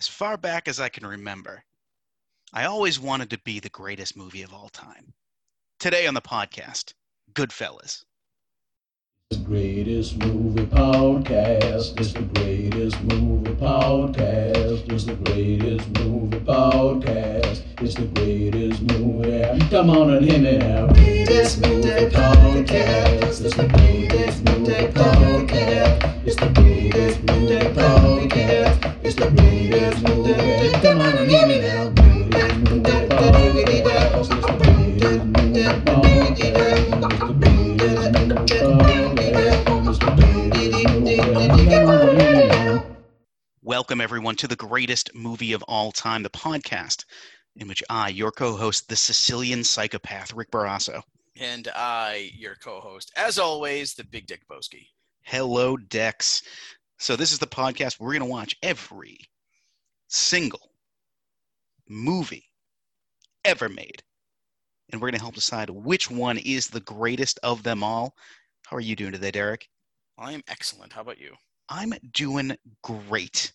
as far back as I can remember, I always wanted to be the greatest movie of all time. Today on the podcast, Goodfellas. The greatest movie podcast. It's the greatest movie podcast. It's the greatest movie podcast. It's the greatest movie. Come on and hear me now. Greatest movie podcast. It's the greatest movie. Come on and hear me now. Welcome, everyone, to the greatest movie of all time, the podcast, in which I, your co host, the Sicilian psychopath, Rick Barrasso. And I, your co host, as always, the Big Dick Boski. Hello, Dex. So, this is the podcast where we're going to watch every single movie ever made. And we're going to help decide which one is the greatest of them all. How are you doing today, Derek? I am excellent. How about you? I'm doing great.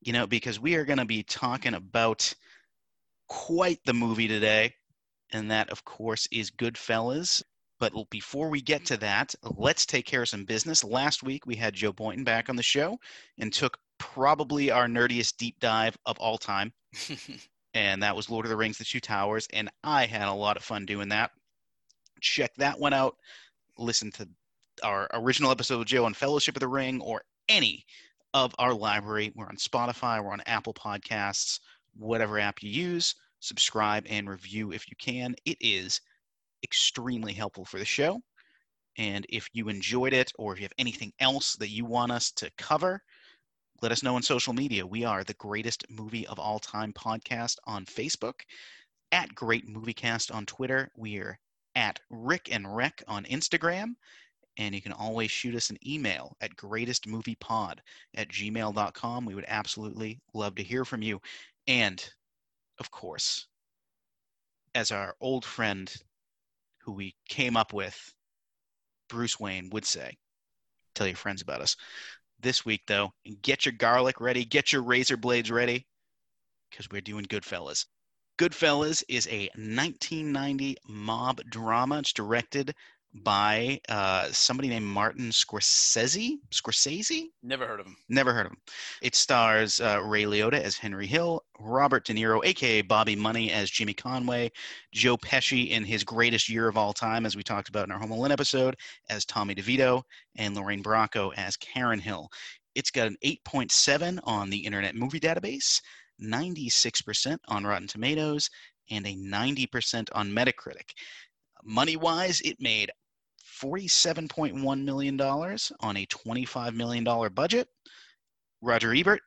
You know, because we are going to be talking about quite the movie today. And that, of course, is Goodfellas. But before we get to mm-hmm. that, let's take care of some business. Last week, we had Joe Boynton back on the show and took probably our nerdiest deep dive of all time. And that was Lord of the Rings, The Two Towers. And I had a lot of fun doing that. Check that one out. Listen to our original episode with Joe on Fellowship of the Ring or any of our library. We're on Spotify, we're on Apple Podcasts, whatever app you use. Subscribe and review if you can. It is extremely helpful for the show. And if you enjoyed it or if you have anything else that you want us to cover, let us know on social media. We are the greatest movie of all time podcast on Facebook, at Great Moviecast on Twitter. We are at Rick and Rec on Instagram. And you can always shoot us an email at greatestmoviepod at gmail.com. We would absolutely love to hear from you. And of course, as our old friend who we came up with, Bruce Wayne, would say, tell your friends about us. This week, though, get your garlic ready, get your razor blades ready, because we're doing Goodfellas. Goodfellas is a 1990 mob drama. It's directed by uh, somebody named Martin Scorsese. Scorsese? Never heard of him. Never heard of him. It stars uh, Ray Liotta as Henry Hill, Robert De Niro, aka Bobby Money, as Jimmy Conway, Joe Pesci in his greatest year of all time, as we talked about in our Home Alone episode, as Tommy DeVito, and Lorraine Bracco as Karen Hill. It's got an 8.7 on the Internet Movie Database, 96% on Rotten Tomatoes, and a 90% on Metacritic. Money wise, it made $47.1 million on a $25 million budget. Roger Ebert,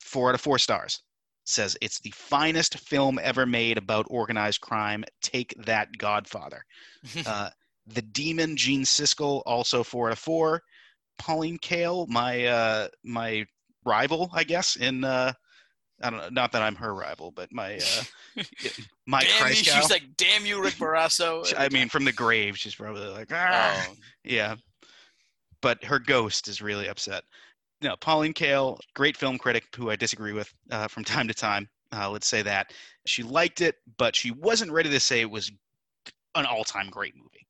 four out of four stars, says it's the finest film ever made about organized crime. Take that, Godfather. uh, the Demon, Gene Siskel, also four out of four. Pauline Kael, my uh, my rival, I guess, in uh, I don't know, not that I'm her rival, but my uh, my Damn you, she's like, damn you, Rick Barrasso. I mean, from the grave, she's probably like, ah. Oh, yeah. But her ghost is really upset. No, Pauline Kael, great film critic who I disagree with uh, from time to time. Uh, let's say that she liked it, but she wasn't ready to say it was an all-time great movie.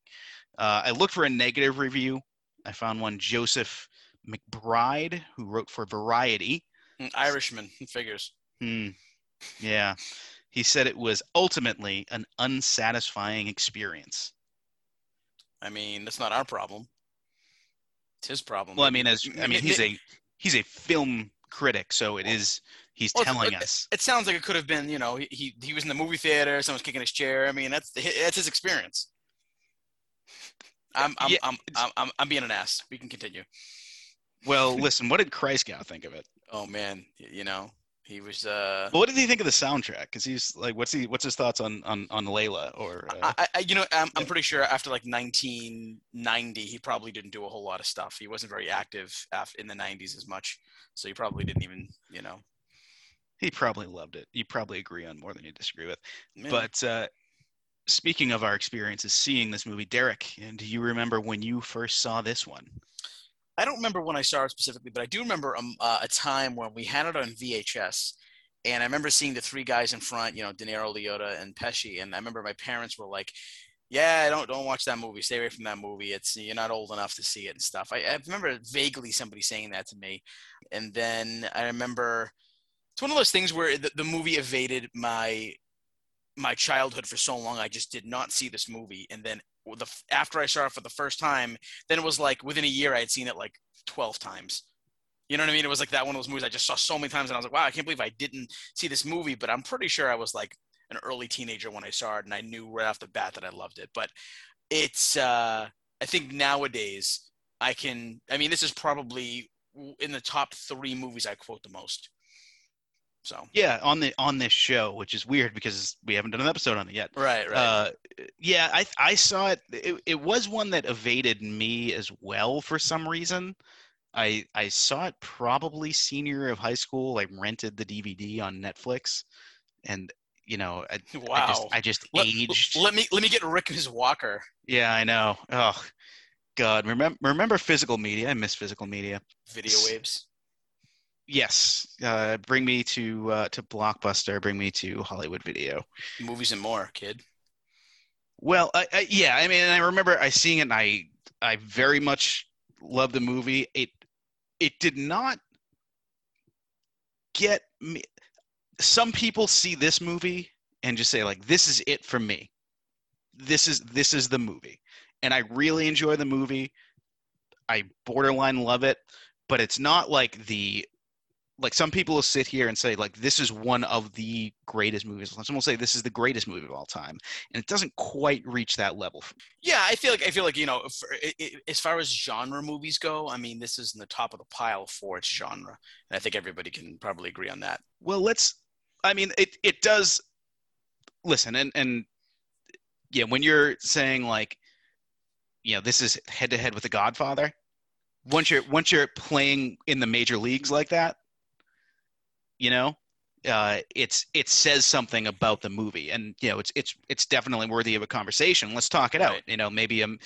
Uh, I looked for a negative review. I found one Joseph McBride, who wrote for Variety. mm, Irishman figures. Hmm. Yeah. He said it was ultimately an unsatisfying experience. I mean, that's not our problem. It's his problem. Well, I mean, as I mean, he's a he's a film critic, so it is he's Well, telling it- us. It sounds like it could have been, you know, he he, he was in the movie theater, someone's kicking his chair. I mean, that's that's his experience. I'm I'm, Yeah, I'm, I'm, I'm I'm being an ass. We can continue. Well, listen, what did Christgau think of it? Oh man, you know, he was. uh Well, what did he think of the soundtrack? Because he's like, what's he? What's his thoughts on on on Layla? Or uh, I, I, you know, I'm, I'm pretty sure after like 1990, he probably didn't do a whole lot of stuff. He wasn't very active in the 90s as much, so he probably didn't even, you know. he probably loved it. You probably agree on more than you disagree with. But uh, speaking of our experiences seeing this movie, Derek, and do you remember when you first saw this one? I don't remember when I saw it specifically, but I do remember um, uh, a time when we had it on VHS, and I remember seeing the three guys in front, you know, De Niro, Liotta, and Pesci, and I remember my parents were like, "Yeah, don't don't watch that movie. Stay away from that movie. It's you're not old enough to see it and stuff." I, I remember vaguely somebody saying that to me, and then I remember it's one of those things where the, the movie evaded my my childhood for so long. I just did not see this movie, and then the after I saw it for the first time, then it was like within a year I had seen it like twelve times. You know what I mean? It was like that one of those movies I just saw so many times, and I was like, wow, I can't believe I didn't see this movie. But I'm pretty sure I was like an early teenager when I saw it, and I knew right off the bat that I loved it. But it's uh, I think nowadays I can. I mean, this is probably in the top three movies I quote the most. So Yeah, on the on this show, which is weird because we haven't done an episode on it yet. right, right. Uh, yeah, I I saw it. it. It was one that evaded me as well for some reason. I I saw it probably senior of high school. I rented the DVD on Netflix, and you know, I, wow. I just I just let, aged. let me let me get Rick and his Walker yeah, I know. Oh God, remember remember physical media? I miss physical media. video waves. Yes, uh, bring me to uh, to Blockbuster. Bring me to Hollywood Video. Movies and more, kid. Well, I, I, yeah, I mean, I remember I seeing it, and I I very much loved the movie. It it did not get me. Some people see this movie and just say like, "This is it for me. This is this is the movie," and I really enjoy the movie. I borderline love it, but it's not like the like some people will sit here and say like this is one of the greatest movies. Some will say this is the greatest movie of all time, and it doesn't quite reach that level. Yeah, I feel like I feel like you know, for, i i as far as genre movies go, I mean, this is in the top of the pile for its genre, and I think everybody can probably agree on that. Well, let's. I mean, it it does. Listen, and and yeah, when you're saying like, you know, this is head to head with The Godfather. Once you're once you're playing in the major leagues like that, you know, uh, it's it says something about the movie, and you know, it's it's it's definitely worthy of a conversation. Let's talk it out. You know, maybe um,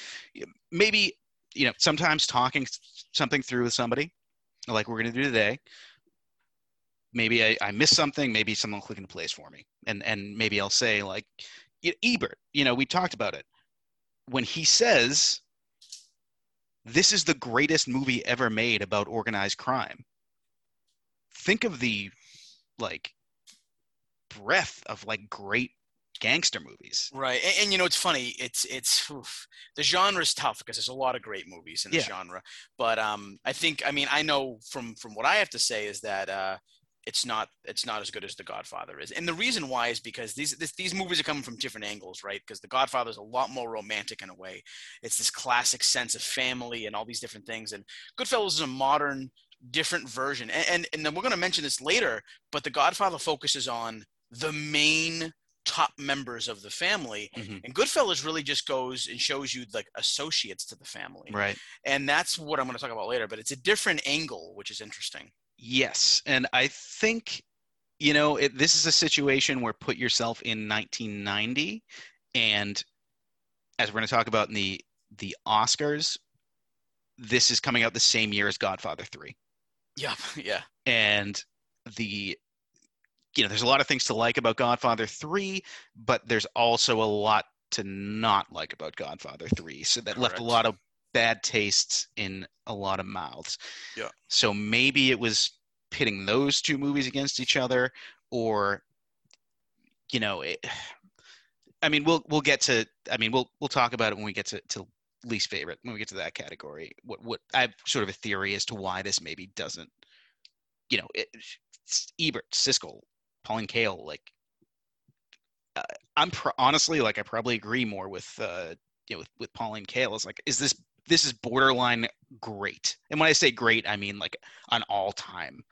maybe you know, sometimes talking something through with somebody, like we're gonna do today. Maybe I, I missed something. Maybe someone will click into place for me, and and maybe I'll say like, Ebert. You know, we talked about it when he says, "This is the greatest movie ever made about organized crime." Think of the like breadth of like great gangster movies. Right, and, and you know, it's funny. It's it's oof, the genre is tough because there's a lot of great movies in the Yeah. genre. But um, I think I mean I know from from what I have to say is that uh, it's not it's not as good as The Godfather is, and the reason why is because these this, these movies are coming from different angles, right? Because The Godfather is a lot more romantic in a way. It's this classic sense of family and all these different things, and Goodfellas is a modern different version. And, and, and then we're going to mention this later, but The Godfather focuses on the main top members of the family. Mm-hmm. and goodfellas really just goes and shows you like associates to the family. Right. And that's what i'm going to talk about later but it's a different angle which is interesting. Yes. And i think you know it, this is a situation where put yourself in 1990 and as we're going to talk about in the the oscars this is coming out the same year as godfather 3 Yep. Yeah. And the you know, there's a lot of things to like about Godfather 3, but there's also a lot to not like about Godfather 3. So that Correct. left a lot of bad tastes in a lot of mouths. Yeah. So maybe it was pitting those two movies against each other or you know, it, I mean, we'll we'll get to. I mean, we'll we'll talk about it when we get to, to least favorite when we get to that category. What what I have sort of a theory as to why this maybe doesn't. You know, it, Ebert, Siskel, Pauline Kael, like. Uh, I'm pr- honestly like I probably agree more with uh, you know with, with Pauline Kael. It's like, is this this is borderline great? And when I say great, I mean like an all time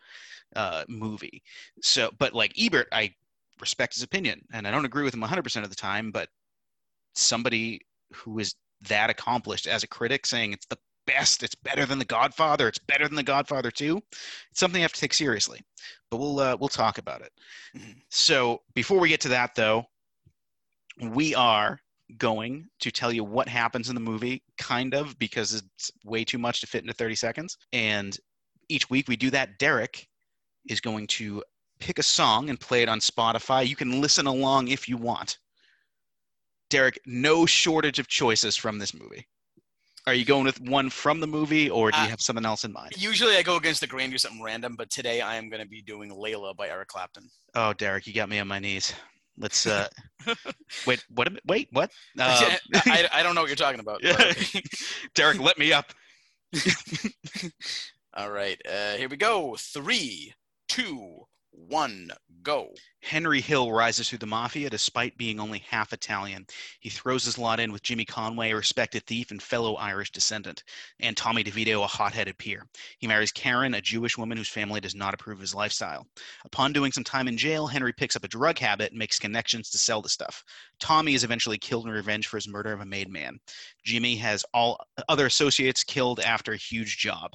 uh, movie. So, but like Ebert, I respect his opinion, and I don't agree with him 100 percent of the time. But somebody who is that accomplished as a critic saying it's the best, it's better than The Godfather, it's better than The Godfather 2, it's something you have to take seriously. But we'll uh, we'll talk about it. Mhm. So before we get to that, though, we are going to tell you what happens in the movie, kind of, because it's way too much to fit into 30 seconds. And each week we do that. Derek is going to pick a song and play it on Spotify. You can listen along if you want. Derek, no shortage of choices from this movie. Are you going with one from the movie, or do you Uh, have something else in mind? Usually I go against the grain, do something random, but today I am going to be doing Layla by Eric Clapton. Oh, Derek, you got me on my knees. Let's uh, wait. What? Wait, what? Uh, I, I don't know what you're talking about. okay. Derek, let me up. All right, uh, here we go. Three, two, one, go. Henry Hill rises through the mafia despite being only half Italian. He throws his lot in with Jimmy Conway, a respected thief and fellow Irish descendant, and Tommy DeVito, a hot headed peer. He marries Karen, a Jewish woman whose family does not approve of his lifestyle. Upon doing some time in jail, Henry picks up a drug habit and makes connections to sell the stuff. Tommy is eventually killed in revenge for his murder of a made man. Jimmy has all other associates killed after a huge job.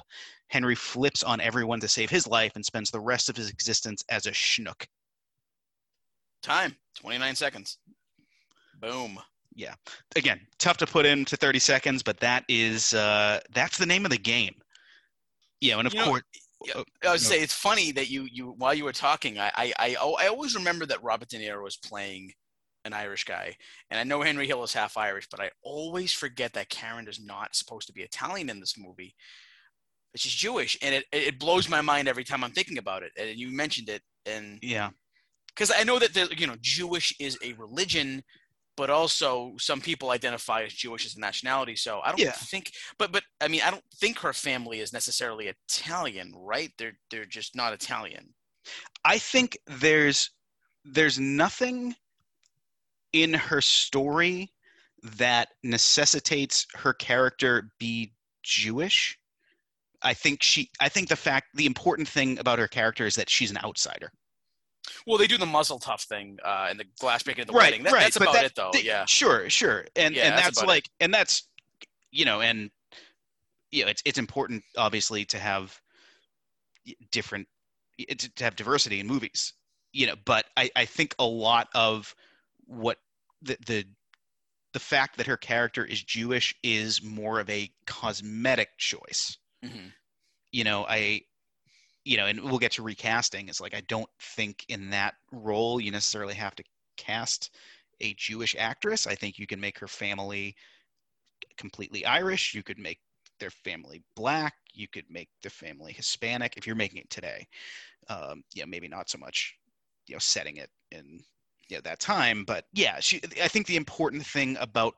Henry flips on everyone to save his life and spends the rest of his existence as a schnook. Time 29 seconds. Boom. Yeah. Again tough to put into 30 seconds but that is uh that's the name of the game Yeah, and of You know, course Oh, I would no. say it's funny that you you while you were talking, I I I, I always remember that Robert De Niro was playing an Irish guy, and I know Henry Hill is half Irish, but I always forget that Karen is not supposed to be Italian in this movie. She's Jewish, and it it blows my mind every time I'm thinking about it. And you mentioned it, and yeah because I know that the you know Jewish is a religion, but also some people identify as Jewish as a nationality. So I don't Yeah. think, but but I mean I don't think her family is necessarily Italian, right? They're they're just not Italian. i think there's there's nothing in her story that necessitates her character be jewish i think she i think the fact the important thing about her character is that she's an outsider Well, they do the mazel tov thing uh, and the glass breaking at the Right, wedding. That, right, That's but about that- it, though. Th- yeah. Sure, sure. And Yeah, and that's that's about it. like and that's you know, and you know, it's it's important obviously to have different to to have diversity in movies. You know, but I I think a lot of what the the the fact that her character is Jewish is more of a cosmetic choice. Mhm. You know, I you know, and we'll get to recasting. It's like I don't think in that role you necessarily have to cast a Jewish actress. I think you can make her family completely Irish. You could make their family black. You could make their family Hispanic if you're making it today. Um, yeah, maybe not so much, you know, setting it in you know, that time. But yeah, she. I think the important thing about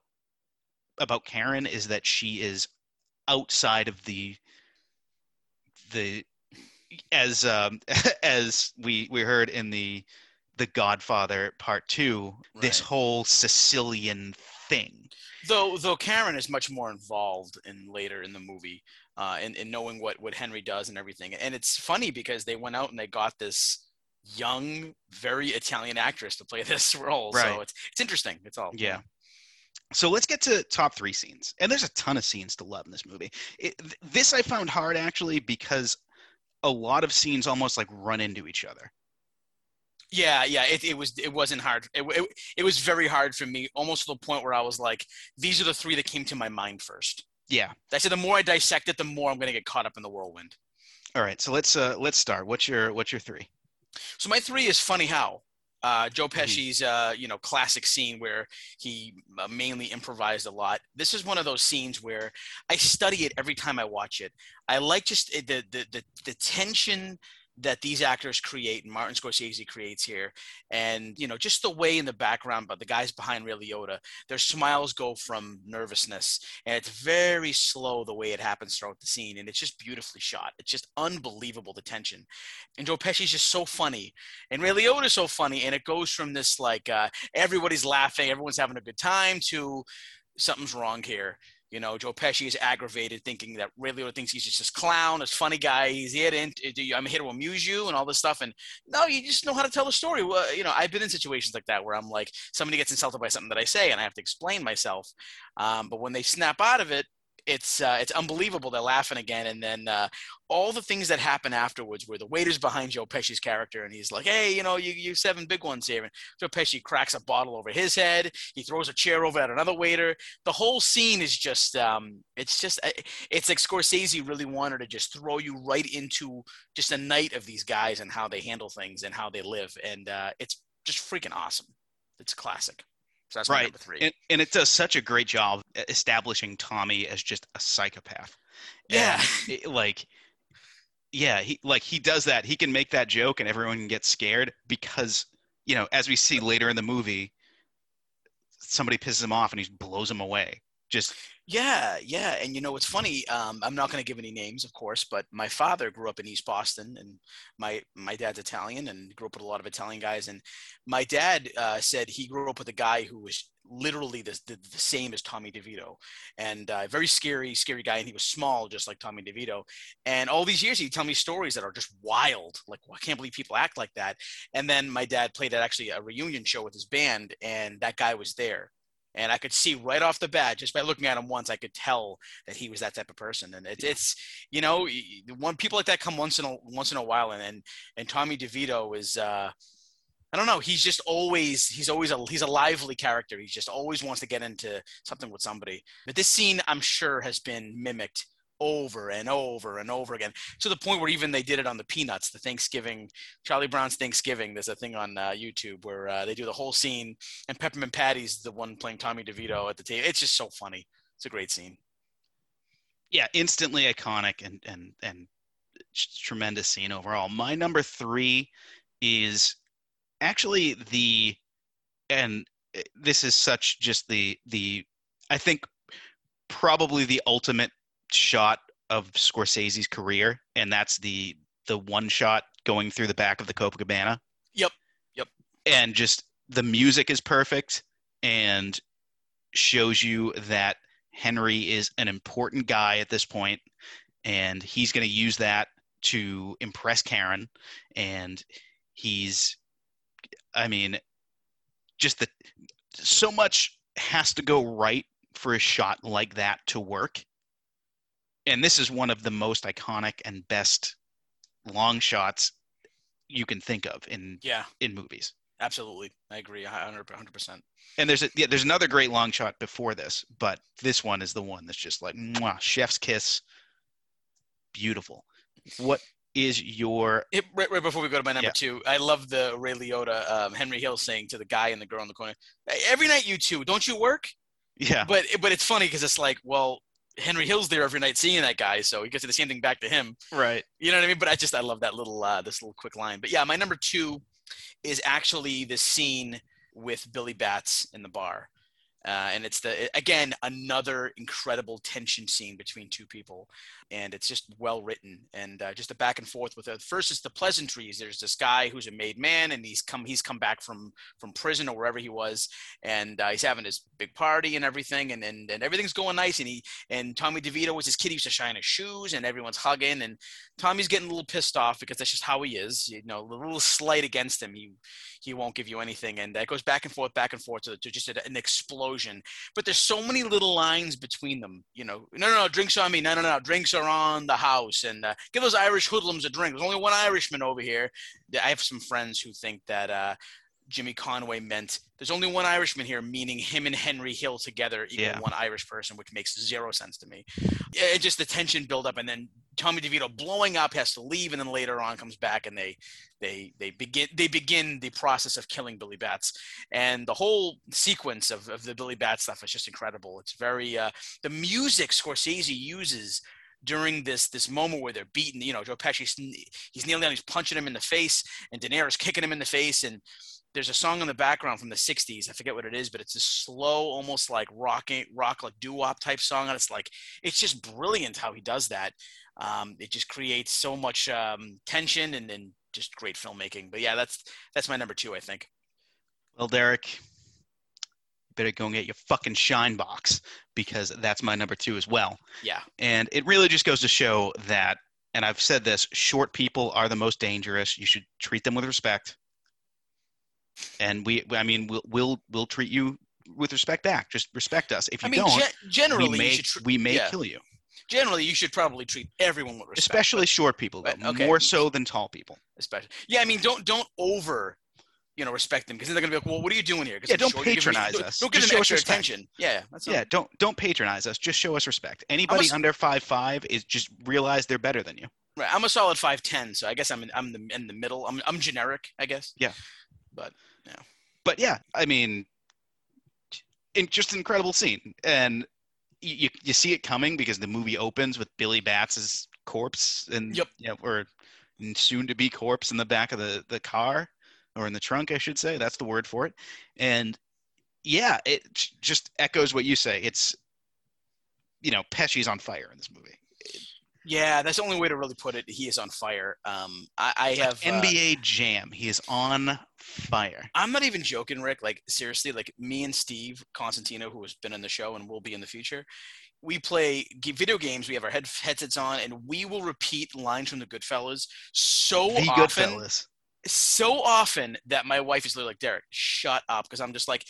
about Karen is that she is outside of the the as um, as we we heard in the the Godfather Part Two, this whole Sicilian thing. Though though Karen is much more involved in later in the movie, uh, in, in knowing what what Henry does and everything. And it's funny because they went out and they got this young, very Italian actress to play this role. Right. So it's it's interesting. It's all Yeah. So let's get to top three scenes, and there's a ton of scenes to love in this movie. It, this I found hard actually because a lot of scenes almost like run into each other. Yeah, yeah. It, it was it wasn't hard. It, it it was very hard for me, almost to the point where I was like, these are the three that came to my mind first. Yeah. I said the more I dissect it, the more I'm gonna get caught up in the whirlwind. All right. So let's uh let's start. What's your what's your three? So my three is funny how. Uh, Joe Mm-hmm. Pesci's, uh, you know, classic scene where he uh, mainly improvised a lot. This is one of those scenes where I study it every time I watch it. I like just the the the, the tension that these actors create and Martin Scorsese creates here, and you know, just the way in the background, but the guys behind Ray Liotta, their smiles go from nervousness, and it's very slow the way it happens throughout the scene, and it's just beautifully shot. It's just unbelievable the tension, and Joe Pesci's just so funny and Ray Liotta's so funny, and it goes from this like uh, everybody's laughing, everyone's having a good time, to something's wrong here. You know, Joe Pesci is aggravated, thinking that Liotta thinks he's just this clown, this funny guy. He's here to, I'm here to amuse you and all this stuff. And no, you just know how to tell a story. Well, you know, I've been in situations like that where I'm like, somebody gets insulted by something that I say, and I have to explain myself. Um, but when they snap out of it, it's uh, it's unbelievable. They're laughing again, and then uh, all the things that happen afterwards, where the waiter's behind Joe Pesci's character, and he's like, "Hey, you know, you you seven big ones here." And Joe Pesci cracks a bottle over his head. He throws a chair over at another waiter. The whole scene is just um, it's just uh, it's like Scorsese really wanted to just throw you right into just a night of these guys and how they handle things and how they live, and uh, it's just freaking awesome. It's classic. So that's right. number three. And, and it does such a great job establishing Tommy as just a psychopath. yeah. It- like, yeah, he like he does that. He can make that joke, and everyone gets scared because you know, as we see later in the movie, somebody pisses him off and he blows him away. Just Yeah, yeah, and you know what's funny? Um, I'm not going to give any names, of course, but my father grew up in East Boston, and my my dad's Italian and grew up with a lot of Italian guys. And my dad uh, said he grew up with a guy who was literally the, the, the same as Tommy DeVito, and uh, very scary, scary guy. And he was small, just like Tommy DeVito. And all these years, he'd tell me stories that are just wild. Like, well, I can't believe people act like that. And then my dad played at actually a reunion show with his band, and that guy was there and I could see right off the bat, just by looking at him once, I could tell that he was that type of person. And it's, it's you know, when people like that come once in a once in a while, and and, and Tommy DeVito is, uh, I don't know, he's just always he's always a he's a lively character. He just always wants to get into something with somebody. But this scene, I'm sure, has been mimicked over and over and over again to the point where even they did it on the Peanuts, the Thanksgiving, Charlie Brown's Thanksgiving. There's a thing on uh, YouTube where uh, they do the whole scene, and Peppermint Patty's the one playing Tommy DeVito at the table. It's just so funny. It's a great scene. yeah, instantly iconic and and and tremendous scene overall. My number three is actually the, and this is such just the the I think probably the ultimate shot of Scorsese's career, and that's the the one shot going through the back of the Copacabana. Yep, yep. And just the music is perfect and shows you that Henry is an important guy at this point, and he's going to use that to impress Karen. And he's, I mean, just the so much has to go right for a shot like that to work. And this is one of the most iconic and best long shots you can think of in Yeah, in movies. absolutely. I agree. 100 percent. And there's a yeah, there's another great long shot before this, but this one is the one that's just like mwah, chef's kiss. Beautiful. What is your It, right, right before we go to my number Yeah. two, I love the Ray Liotta, um, Henry Hill saying to the guy and the girl in the corner, "Every night you two, don't you work?" yeah But but it's funny because it's like, well, Henry Hill's there every night seeing that guy, so he gets the same thing back to him. right You know what I mean? But I just I love that little uh, this little quick line. But yeah, my number two is actually the scene with Billy Batts in the bar. Uh, and it's the again another incredible tension scene between two people, and it's just well written and uh, just a back and forth with it. First, it's the pleasantries. There's this guy who's a made man, and he's come he's come back from from prison or wherever he was, and uh, he's having his big party and everything, and, and and everything's going nice. And he and Tommy DeVito was his kid. He used to shine his shoes, and everyone's hugging, and Tommy's getting a little pissed off because that's just how he is. You know, a little slight against him. He he won't give you anything, and it goes back and forth, back and forth to, to just an explosion. But there's so many little lines between them. You know, no, no, no, drinks on me. No, no, no, drinks are on the house, and uh, give those Irish hoodlums a drink. There's only one Irishman over here. I have some friends who think that. Uh, Jimmy Conway meant there's only one Irishman here, meaning him and Henry Hill together equal Yeah. one Irish person, which makes zero sense to me. It just the tension build up, and then Tommy DeVito blowing up has to leave, and then later on comes back, and they they they begin they begin the process of killing Billy Batts, and the whole sequence of, of the Billy Batts stuff is just incredible. It's very uh, the music Scorsese uses during this this moment where they're beaten. You know, Joe Pesci he's kneeling down, he's punching him in the face, and De Niro's kicking him in the face, and there's a song in the background from the 60s i forget what it is but it's a slow almost like rocking rock like doo-wop type song and it's like it's just brilliant how he does that um, it just creates so much um, tension and then just great filmmaking but yeah that's that's my number two i think well derek you better go and get your fucking shine box because that's my number two as well yeah and it really just goes to show that and i've said this short people are the most dangerous you should treat them with respect and we i mean we'll we'll, we'll treat you with respect back. Just respect us. If you I mean, don't, ge- generally, we may tr- we may yeah. kill you. Generally you should probably treat everyone with respect. Especially short people, though, Right, okay. more so than tall people. especially. Yeah, I mean, don't don't over, you know, respect them because they're gonna be like, well, what are you doing here? Yeah, don't short, you give me- patronize don't- us. Don't give Just them extra attention. Yeah, that's Yeah, don't don't patronize us. Just show us respect. Anybody s- under five five is just realize they're better than you. Right. I'm a solid five ten, so I guess I'm in, I'm the, in the middle. I'm I'm generic, I guess. Yeah. But yeah. But yeah, I mean, in, just an incredible scene, and you, you see it coming because the movie opens with Billy Batts's corpse and Yep. yeah, or soon to be corpse in the back of the the car or in the trunk, I should say. That's the word for it. And yeah, it just echoes what you say. It's you know, Pesci's on fire in this movie. Yeah, that's the only way to really put it. He is on fire. Um, I, I have uh, NBA Jam. He is on fire. I'm not even joking, Rick. Like seriously, like me and Steve Constantino, who has been in the show and will be in the future, we play video games. We have our head, headsets on, and we will repeat lines from the Goodfellas so the often, Goodfellas. so often that my wife is literally like, "Derek, shut up," because I'm just like.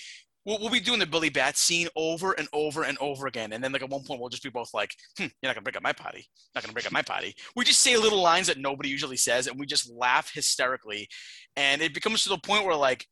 We'll, we'll be doing the Billy Bat scene over and over and over again, and then like at one point we'll just be both like, hmm, "You're not gonna break up my potty. Not gonna break up my potty." We just say little lines that nobody usually says, and we just laugh hysterically, and it becomes to the point where like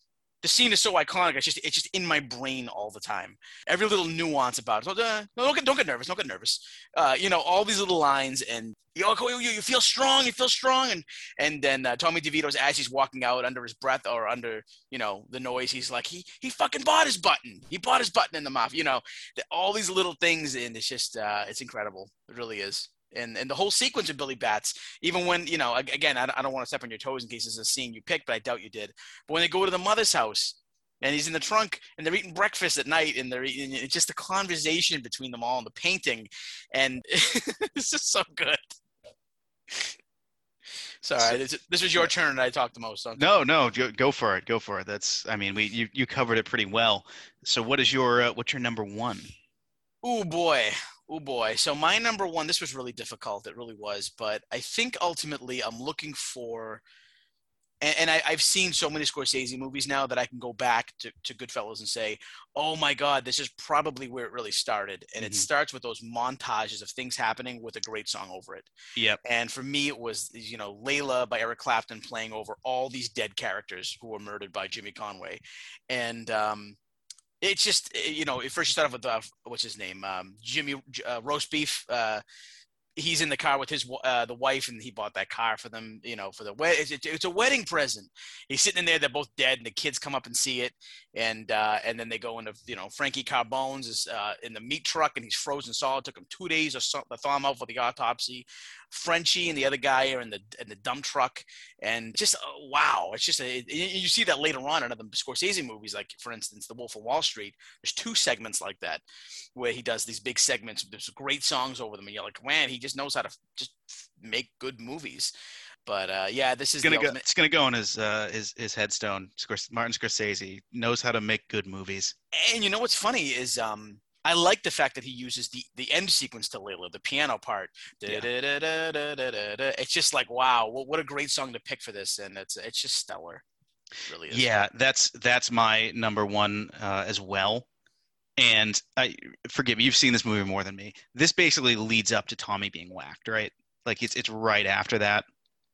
the scene is so iconic. It's just it's just in my brain all the time. Every little nuance about it. So, uh, don't get don't get nervous. Don't get nervous. Uh, you know all these little lines, and you, know, you you feel strong. You feel strong, and and then uh, Tommy DeVito's as he's walking out under his breath or under you know the noise, he's like he he fucking bought his button. He bought his button in the mouth. You know all these little things, and it's just uh, it's incredible. It really is. And, and the whole sequence of Billy Batts, even when you know, again, I, I don't want to step on your toes in case this is a scene you picked, but I doubt you did. But when they go to the mother's house and he's in the trunk and they're eating breakfast at night and they're eating, it's just the conversation between them all and the painting, and it's just so good. Sorry, this, this was your turn and I talked the most. No, no, go, go for it. Go for it. That's. I mean, we you, you covered it pretty well. So, what is your uh, what's your number one? Oh boy. Oh boy. So my number one, this was really difficult. It really was. But I think ultimately I'm looking for, and, and I, I've seen so many Scorsese movies now that I can go back to, to Goodfellas and say, oh my God, this is probably where it really started. And it Mhm. starts with those montages of things happening with a great song over it. Yep. And for me, it was, you know, Layla by Eric Clapton playing over all these dead characters who were murdered by Jimmy Conway. And, um, it's just eh, you know first you start off with uh, what's his name um, Jimmy uh, roast beef. Uh, he's in the car with his uh, the wife, and he bought that car for them. You know, for the wed- it's, it's a wedding present. He's sitting in there. They're both dead, and the kids come up and see it, and uh, and then they go into you know Frankie Carbones is uh, in the meat truck, and he's frozen solid. Took him two days or so thaw him out for the autopsy. Frenchie and the other guy are in the in the dump truck, and just uh, wow, it's just a, it- you see that later on in other Scorsese movies, like for instance, The Wolf of Wall Street. There's two segments like that where he does these big segments. There's great songs over them, and you're like, man, he just knows how to just make good movies. But uh, yeah, this is It's gonna go. ultimate- It's gonna go on his uh, his his headstone. Martin Scorsese knows how to make good movies. And you know what's funny is um I like the fact that he uses the the end sequence to Layla, the piano part. Yeah. It's just like wow, what, what a great song to pick for this, and it's it's just stellar. It really is. Yeah, that's that's my number one uh, as well. And I forgive me, you've seen this movie more than me. This basically leads up to Tommy being whacked, right? Like it's it's right after that.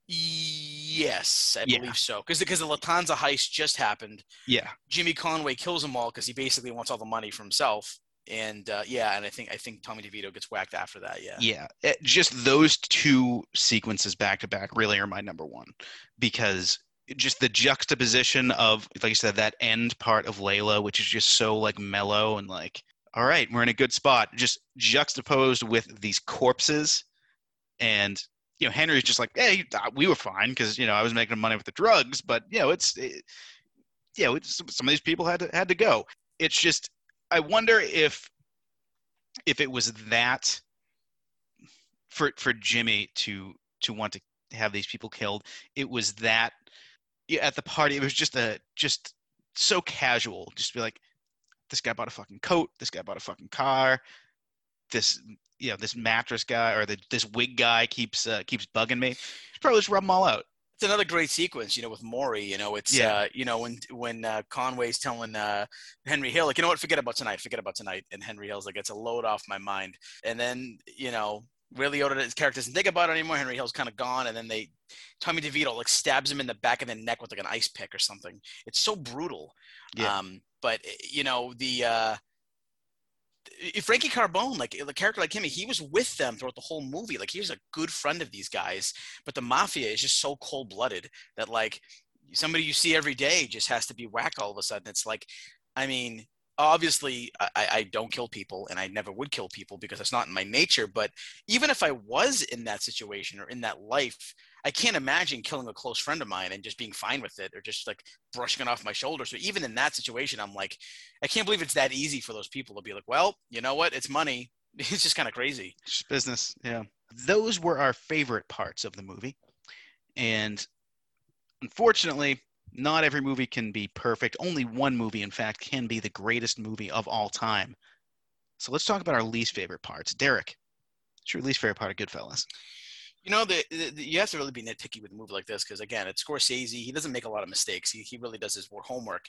Yes, I Yeah. believe so. Because because the Lufthansa heist just happened. Yeah, Jimmy Conway kills them all because he basically wants all the money for himself. And uh, yeah, and I think I think Tommy DeVito gets whacked after that. Yeah. yeah. It- just those two sequences back to back really are my number one because just the juxtaposition of, like you said, that end part of Layla, which is just so like mellow and like, all right, we're in a good spot, just juxtaposed with these corpses, and you know Henry's just like, hey, uh, we were fine because you know I was making money with the drugs, but you know it's, it, yeah, it's, some of these people had to had to go. It's just, I wonder if if it was that for for Jimmy to to want to have these people killed, it was that at the party. It was just a just so casual, just be like, this guy bought a fucking coat, this guy bought a fucking car, this you know this mattress guy or the, this wig guy keeps uh, keeps bugging me. Just probably just rub them all out. It's another great sequence, you know, with Morrie. You know, it's Yeah. uh, you know when when uh, Conway's telling uh, Henry Hill like, you know what, forget about tonight, forget about tonight, and Henry Hill's like, it's a load off my mind. And then you know, really his character doesn't think about it anymore. Henry Hill's kind of gone, and then they Tommy DeVito like stabs him in the back of the neck with like an ice pick or something. It's so brutal. Yeah. Um, but you know the. Uh, Frankie Carbone, like the character like him, he was with them throughout the whole movie. Like he was a good friend of these guys, but the mafia is just so cold blooded that like somebody you see every day just has to be whack all of a sudden. It's like, I mean, obviously I, I don't kill people and I never would kill people because it's not in my nature. But even if I was in that situation or in that life, I can't imagine killing a close friend of mine and just being fine with it or just like brushing it off my shoulder. So even in that situation, I'm like, I can't believe it's that easy for those people to be like, well, you know what? It's money. It's just kind of crazy. It's business. Yeah. Those were our favorite parts of the movie. And unfortunately, not every movie can be perfect. Only one movie, in fact, can be the greatest movie of all time. So let's talk about our least favorite parts. Derek, what's your least favorite part of Goodfellas? You know, the, the, you have to really be nitpicky with a movie like this because, again, it's Scorsese. He doesn't make a lot of mistakes. He, he really does his wor- homework.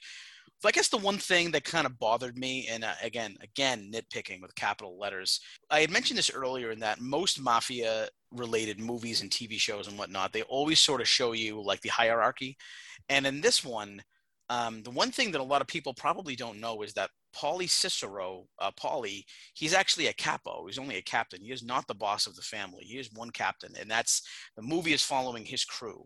But I guess the one thing that kind of bothered me, and uh, again, again, nitpicking with capital letters, I had mentioned this earlier in that most mafia related movies and TV shows and whatnot, they always sort of show you like the hierarchy. And in this one, um, the one thing that a lot of people probably don't know is that Paulie Cicero, uh, Paulie, he's actually a capo. He's only a captain. He is not the boss of the family. He is one captain, and that's the movie is following his crew.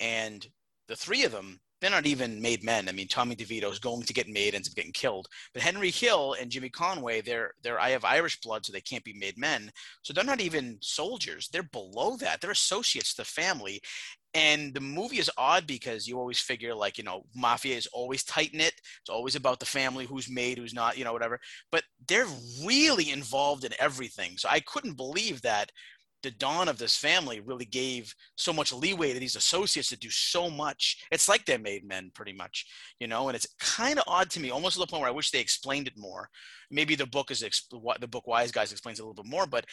And the three of them, they're not even made men. I mean, Tommy DeVito is going to get made, ends up getting killed. But Henry Hill and Jimmy Conway, they're they're I have Irish blood, so they can't be made men. So they're not even soldiers. They're below that. They're associates to the family. And the movie is odd because you always figure like, you know, mafia is always tight knit. It's always about the family, who's made, who's not, you know, whatever. But they're really involved in everything. So I couldn't believe that the don of this family really gave so much leeway to these associates to do so much. It's like they're made men, pretty much, you know. And it's kind of odd to me, almost to the point where I wish they explained it more. Maybe the book is the book Wise Guys explains a little bit more, but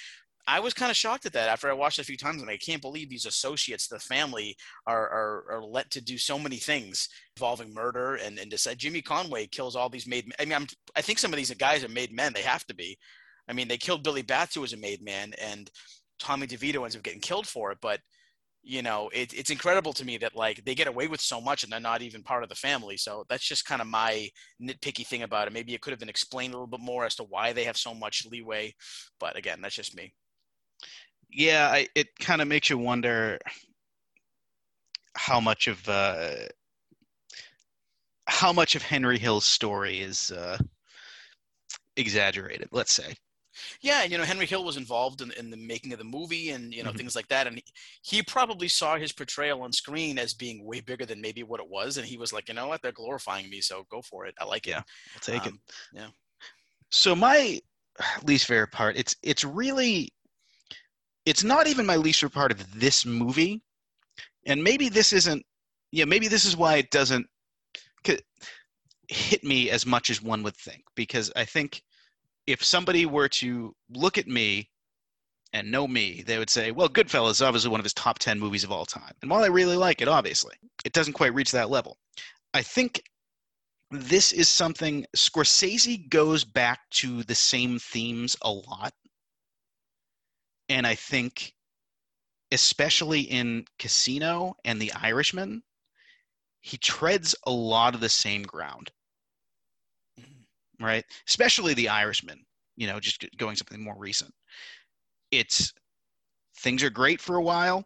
I was kind of shocked at that after I watched it a few times, and I can't believe these associates, the family, are are, are let to do so many things involving murder and and decide. Jimmy Conway kills all these made. I mean, I'm, I think some of these guys are made men. They have to be. I mean, they killed Billy Batts, who was a made man, and Tommy DeVito ends up getting killed for it. But you know, it, it's incredible to me that like they get away with so much and they're not even part of the family. So that's just kind of my nitpicky thing about it. Maybe it could have been explained a little bit more as to why they have so much leeway. But again, that's just me. Yeah, I, it kind of makes you wonder how much of uh, how much of Henry Hill's story is uh, exaggerated. Let's say. Yeah, you know, Henry Hill was involved in, in the making of the movie and you know Mhm. things like that, and he, he probably saw his portrayal on screen as being way bigger than maybe what it was, and he was like, you know what, they're glorifying me, so go for it. I like it. Yeah, I'll take it. Um, yeah. So my least favorite part, it's it's really it's not even my least favorite part of this movie. And maybe this isn't yeah, maybe this is why it doesn't hit me as much as one would think because I think if somebody were to look at me and know me, they would say, well, Goodfellas is obviously one of his top 10 movies of all time. And while I really like it, obviously, it doesn't quite reach that level. I think this is something Scorsese goes back to the same themes a lot. And I think, especially in Casino and The Irishman, he treads a lot of the same ground. Right? Especially The Irishman, you know, just going something more recent. It's things are great for a while,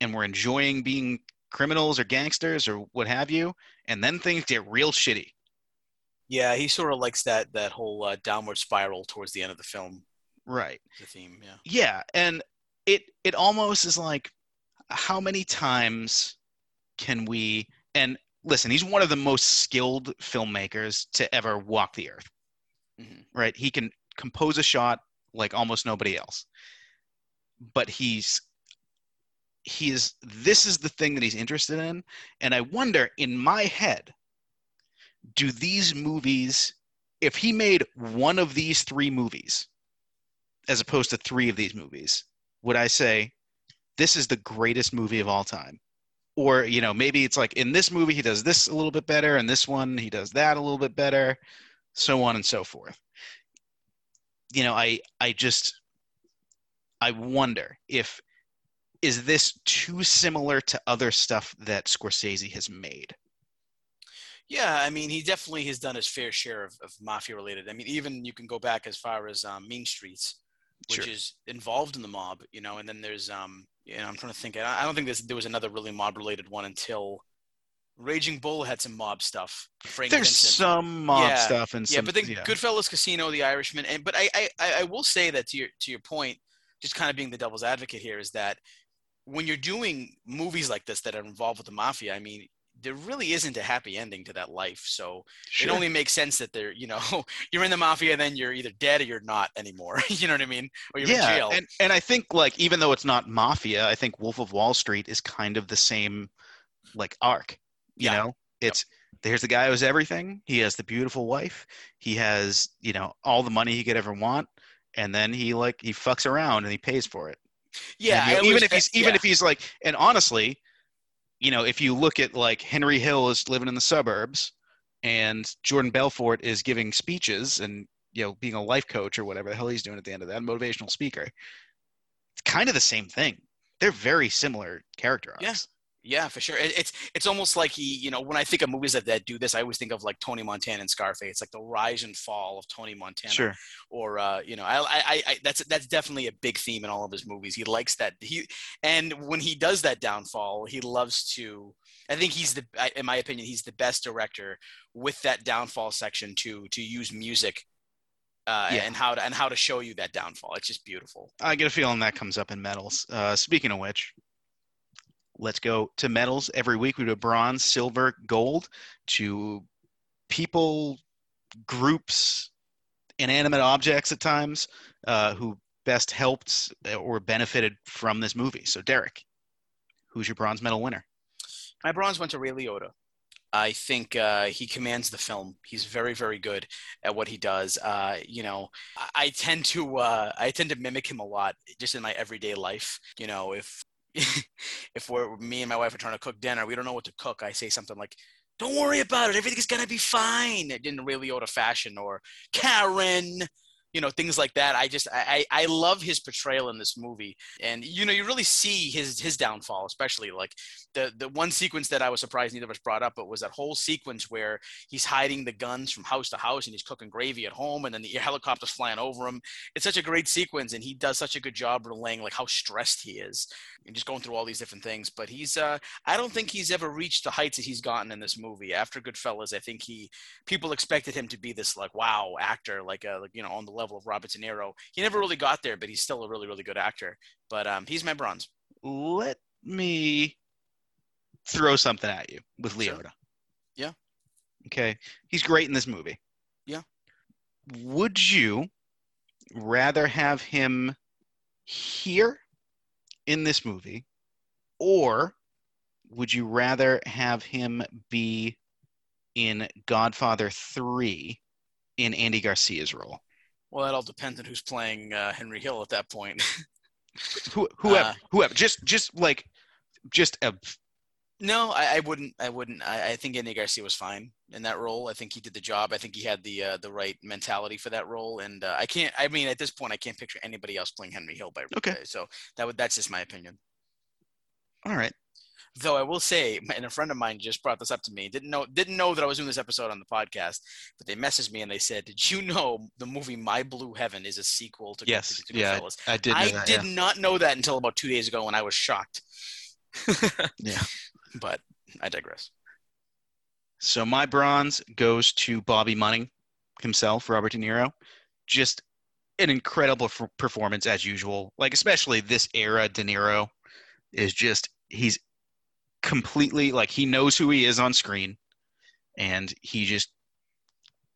and we're enjoying being criminals or gangsters or what have you, and then things get real shitty. Yeah, he sort of likes that that whole uh, downward spiral towards the end of the film. Right. The theme, yeah. Yeah, and it it almost is like how many times can we and listen, he's one of the most skilled filmmakers to ever walk the earth. Mhm. Right? He can compose a shot like almost nobody else. But he's he is this is the thing that he's interested in and I wonder in my head do these movies if he made one of these three movies as opposed to three of these movies, would I say this is the greatest movie of all time? Or you know maybe it's like in this movie he does this a little bit better and this one he does that a little bit better so on and so forth you know i i just i wonder if is this too similar to other stuff that scorsese has made Yeah, I mean, he definitely has done his fair share of, of mafia related. I mean, even you can go back as far as um, Mean Streets, which Sure. is involved in the mob, you know, and then there's, um, know, I'm trying to think. I I don't think there was another really mob related one until Raging Bull had some mob stuff. Frank there's Vincent. some mob Yeah, stuff and yeah, some but then yeah. Goodfellas, Casino, The Irishman, and but I, I I I will say that to your to your point, just kind of being the devil's advocate here is that when you're doing movies like this that are involved with the mafia, I mean, there really isn't a happy ending to that life. So Sure. it only makes sense that they're you know you're in the mafia, and then you're either dead or you're not anymore. you know what I mean? Or you're in yeah jail. and, and i think like even though it's not mafia i think wolf of wall street is kind of the same like arc you Yeah. know it's there's the guy who has everything he has the beautiful wife he has you know all the money he could ever want and then he like he fucks around and he pays for it yeah, And, you I know, even if he's even yeah. if he's like and honestly you know if you look at like henry hill is living in the suburbs and jordan belfort is giving speeches and you know being a life coach or whatever the hell he's doing at the end of that motivational speaker it's kind of the same thing they're very similar character arcs Yeah. Yeah, for sure. It, it's it's almost like he, you know, when I think of movies that, that do this, I always think of like Tony Montana and Scarface, It's like the rise and fall of Tony Montana. sure Or uh, you know, I, I, I that's that's definitely a big theme in all of his movies. He likes that he, and when he does that downfall, he loves to. I think he's the, in my opinion, he's the best director with that downfall section to to use music. Uh, Yeah. and how to and how to show you that downfall. It's just beautiful. i get a feeling that comes up in medals uh, speaking of which let's go to medals every week we do bronze silver gold to people groups inanimate objects at times uh, who best helped or benefited from this movie so derek who's your bronze medal winner My bronze went to Ray Liotta. I think uh, he commands the film. He's very, very good at what he does. Uh, you know, I, I tend to uh, I tend to mimic him a lot just in my everyday life. You know, if if we're me and my wife are trying to cook dinner, we don't know what to cook. I say something like, "Don't worry about it. Everything's gonna be fine." In Ray Liotta fashion, or Karen. You know things like that. I just I, I love his portrayal in this movie, and you know you really see his his downfall, especially like the the one sequence that I was surprised neither of us brought up, but was that whole sequence where he's hiding the guns from house to house and he's cooking gravy at home, and then the helicopter's flying over him. It's such a great sequence, and he does such a good job relaying like how stressed he is and just going through all these different things. But he's uh, I don't think he's ever reached the heights that he's gotten in this movie. After Goodfellas, I think he people expected him to be this like wow actor, like uh, like you know on the level of Robert De Niro. He never really got there, but he's still a really really good actor. But um, he's my bronze. let me throw something at you with Sure. Yeah. okay he's great in this movie Yeah. would you rather have him here in this movie or would you rather have him be in godfather 3 in andy garcia's role Well, that all depends on who's playing uh, Henry Hill at that point. Who, whoever Uh, whoever just just like just a no, I, I wouldn't. I wouldn't. I, I think Andy Garcia was fine in that role. I think he did the job. I think he had the uh, the right mentality for that role. And uh, I can't. I mean, at this point, I can't picture anybody else playing Henry Hill. By Okay. So that would. That's just my opinion. all right Though I will say, and a friend of mine just brought this up to me. Didn't know. Didn't know that I was doing this episode on the podcast. But they messaged me and they said, "Did you know the movie My Blue Heaven is a sequel to, yes to, to yeah Goodfellas?" i did know I that, did yeah. not know that until about two days ago when I was shocked. Yeah. But I digress. So my bronze goes to Bobby Munning himself, Robert De Niro. Just an incredible f- performance as usual. Like especially this era, De Niro is just he's completely like he knows who he is on screen, and he just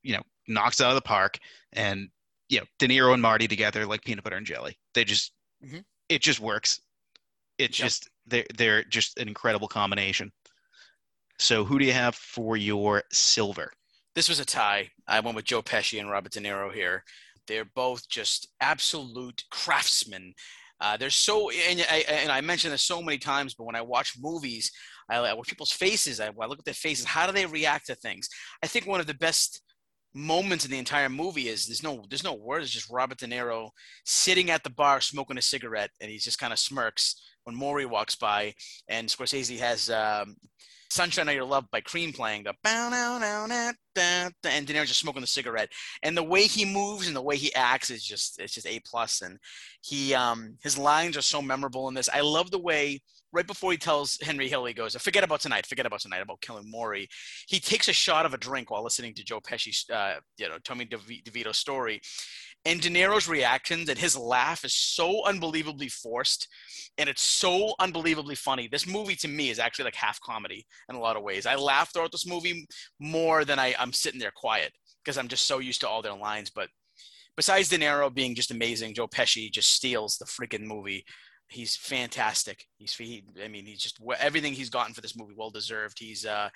you know knocks out of the park. And you know De Niro and Marty together like peanut butter and jelly. They just Mhm. it just works. It's Yep. just they're they're just an incredible combination. So who do you have for your silver? This was a tie. I went with Joe Pesci and Robert De Niro here. They're both just absolute craftsmen. Uh, there's so and I, and I mentioned this so many times, but when I watch movies, I, I watch people's faces. I, I look at their faces. How do they react to things? I think one of the best moments in the entire movie is there's no there's no words. Just Robert De Niro sitting at the bar smoking a cigarette, and he just kind of smirks when Morrie walks by, and Scorsese has um, "Sunshine of Your Love" by Cream playing the bow now now and De Niro just smoking the cigarette, and the way he moves and the way he acts is just it's just a plus, and he um his lines are so memorable in this. I love the way right before he tells Henry Hill, he goes, "Forget about tonight. Forget about tonight. About killing Morrie." He takes a shot of a drink while listening to Joe Pesci's, uh, you know, Tommy DeVito's story, and De Niro's reactions and his laugh is so unbelievably forced, and it's so unbelievably funny. This movie to me is actually like half comedy in a lot of ways. I laugh throughout this movie more than I, I'm sitting there quiet because I'm just so used to all their lines, but. Besides De Niro being just amazing, Joe Pesci just steals the freaking movie he's fantastic. He's he, I mean he's just everything he's gotten for this movie well deserved. He's uh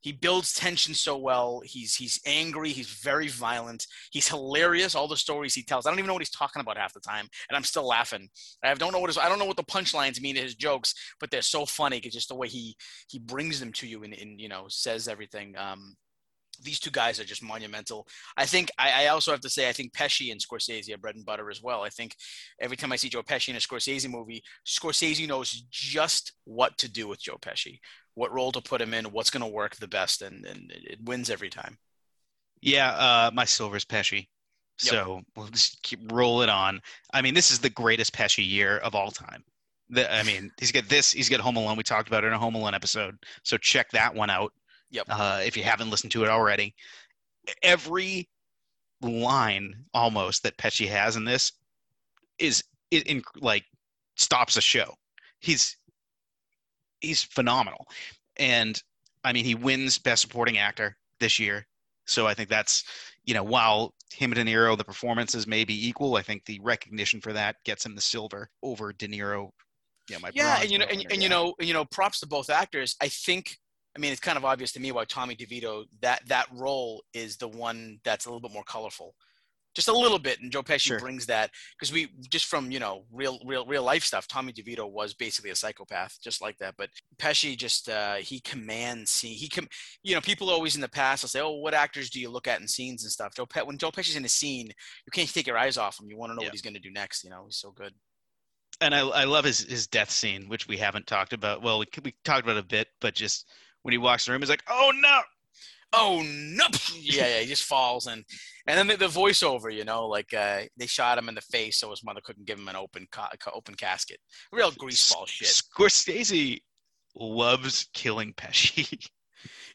he builds tension so well. He's he's angry. He's very violent. He's hilarious. All the stories he tells. I don't even know what he's talking about half the time, and I'm still laughing. I don't know what his, I don't know what the punchlines mean to his jokes, but they're so funny because just the way he he brings them to you and, and you know says everything. Um, these two guys are just monumental. I think I, I, also have to say I think Pesci and Scorsese are bread and butter as well. I think every time I see Joe Pesci in a Scorsese movie, Scorsese knows just what to do with Joe Pesci, what role to put him in, what's going to work the best, and, and it wins every time. Yeah, uh, my silver's Pesci. So yep. we'll just keep roll it on. I mean, this is the greatest Pesci year of all time. The, I mean, he's got this. He's got Home Alone. We talked about it in a Home Alone episode. So check that one out. Yep. Uh, if you haven't listened to it already, every line almost that Pesci has in this is in, in like stops a show. He's he's phenomenal, and I mean he wins Best Supporting Actor this year. So I think that's you know while him and De Niro the performances may be equal, I think the recognition for that gets him the silver over De Niro. Yeah, my yeah, and you know, and, and you know, you know, props to both actors. I think I mean, it's kind of obvious to me why Tommy DeVito that that role is the one that's a little bit more colorful, just a little bit. And Joe Pesci sure. brings that because we just from you know real real real life stuff. Tommy DeVito was basically a psychopath, just like that. But Pesci just uh, he commands scene. He com- you know people always in the past will say, oh, what actors do you look at in scenes and stuff? Joe Pe- when Joe Pesci's in a scene, you can't take your eyes off him. You want to know yeah. what he's going to do next. You know, he's so good and I, I love his, his death scene, which we haven't talked about. Well, we, we talked about a bit, but just when he walks in the room, he's like, "Oh no." Oh no! Yeah, yeah, he just falls and and then the, the voiceover, you know, like uh, they shot him in the face so his mother couldn't give him an open ca- open casket. Real greaseball shit. Scorsese loves killing Pesci.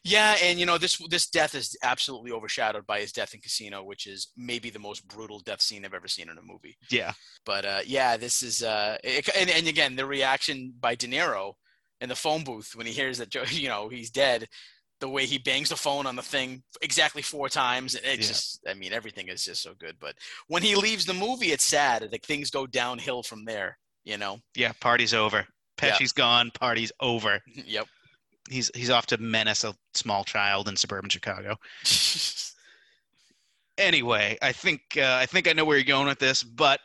Yeah, and you know this this death is absolutely overshadowed by his death in Casino, which is maybe the most brutal death scene I've ever seen in a movie. Yeah, but uh, yeah, this is uh, it, and and again the reaction by De Niro in the phone booth when he hears that Joe, you know, he's dead. The way he bangs the phone on the thing exactly four times, it yeah. just, I mean, everything is just so good. But when he leaves the movie, it's sad. Like things go downhill from there. You know. Yeah, party's over. Pesci's yeah. gone. Party's over. Yep. He's he's off to menace a small child in suburban Chicago. anyway, I think uh, I think I know where you're going with this, but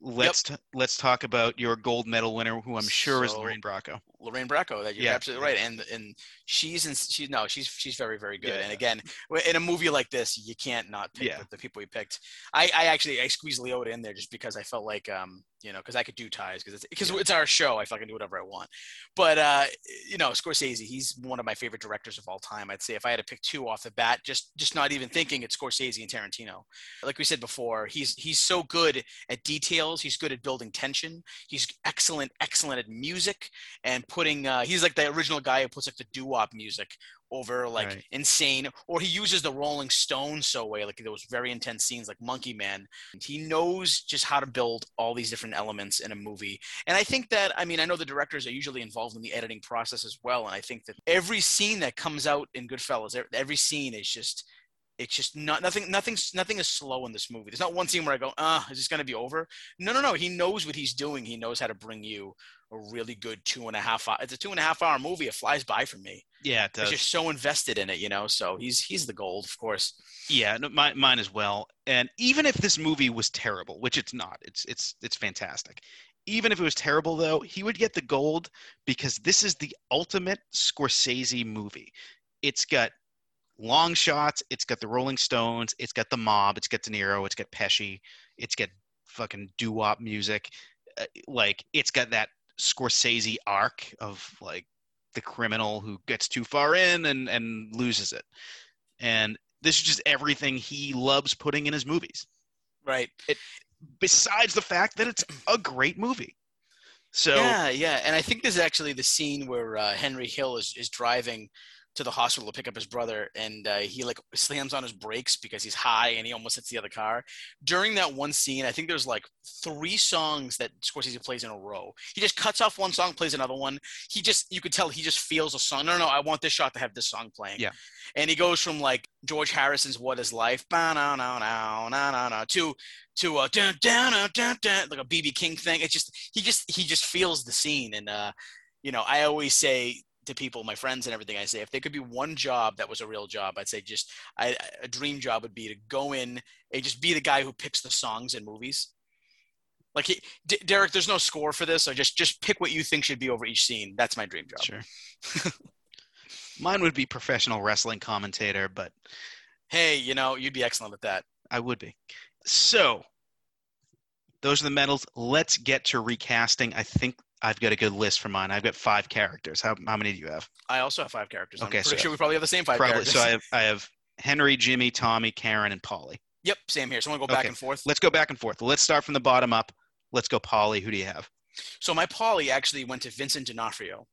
let's yep. t- let's talk about your gold medal winner, who I'm sure so, is Lorraine Bracco. Lorraine Bracco, that you're yeah. absolutely right, and and she's in, she's no, she's she's very very good. Yeah. And again, in a movie like this, you can't not pick yeah. the people we picked. I I actually I squeezed Liotta in there just because I felt like um you know, because I could do ties because it's because it's our show. I fucking do whatever I want. But uh, you know, Scorsese, he's one of my favorite directors of all time. I'd say if I had to pick two off the bat, just just not even thinking, it's Scorsese and Tarantino. Like we said before, he's he's so good at details. He's good at building tension. He's excellent, excellent at music and putting. Uh, he's like the original guy who puts like the doo wop music over like right. insane or he uses the rolling stones so way like those very intense scenes like monkey man he knows just how to build all these different elements in a movie and i think that i mean i know the directors are usually involved in the editing process as well and i think that every scene that comes out in goodfellas every scene is just it's just not nothing nothing's nothing is slow in this movie there's not one scene where i go ah uh, is this going to be over no no no he knows what he's doing he knows how to bring you a really good two and a half hour. It's a two and a half hour movie. It flies by for me. Yeah, it does. You're so invested in it, you know. So he's he's the gold, of course. Yeah, no, mine, mine as well. And even if this movie was terrible, which it's not, it's it's it's fantastic. even if it was terrible though, he would get the gold because this is the ultimate Scorsese movie. It's got long shots, it's got the Rolling Stones, it's got the mob, it's got De Niro, it's got Pesci, it's got fucking doo-wop music. Uh, like it's got that Scorsese arc of like the criminal who gets too far in and and loses it. And this is just everything he loves putting in his movies. Right. Besides the fact that it's a great movie. So yeah, yeah, and I think there's actually the scene where uh, Henry Hill is, is driving to the hospital to pick up his brother, and uh, he like slams on his brakes because he's high and he almost hits the other car. During that one scene, I think there's like three songs that Scorsese plays in a row. He just cuts off one song, plays another one. He just you could tell he just feels a song. No, no, I want this shot to have this song playing. Yeah. and he goes from like George Harrison's "What Is Life" to to uh, dun, dun, dun, dun, dun, like a BB King thing. It's just he just he just feels the scene, and uh, you know I always say to people, my friends and everything, I say if there could be one job that was a real job, I'd say just I, a dream job would be to go in and just be the guy who picks the songs in movies. Like he, D- Derek, there's no score for this, so just just pick what you think should be over each scene. That's my dream job. Sure. Mine would be professional wrestling commentator, but Hey, you know you'd be excellent at that. I would be. So, those are the medals. Let's get to recasting. I think I've got a good list for mine. I've got five characters. How, how many do you have? I also have five characters. Okay, I'm pretty so- sure we probably have the same five Probably. characters. So I have, I have Henry, Jimmy, Tommy, Karen, and Paulie. yep, same here. So I'm gonna go back Okay. and forth. Let's go back and forth. Let's start from the bottom up. Let's go, Paulie. Who do you have? So my Paulie actually went to Vincent D'Onofrio.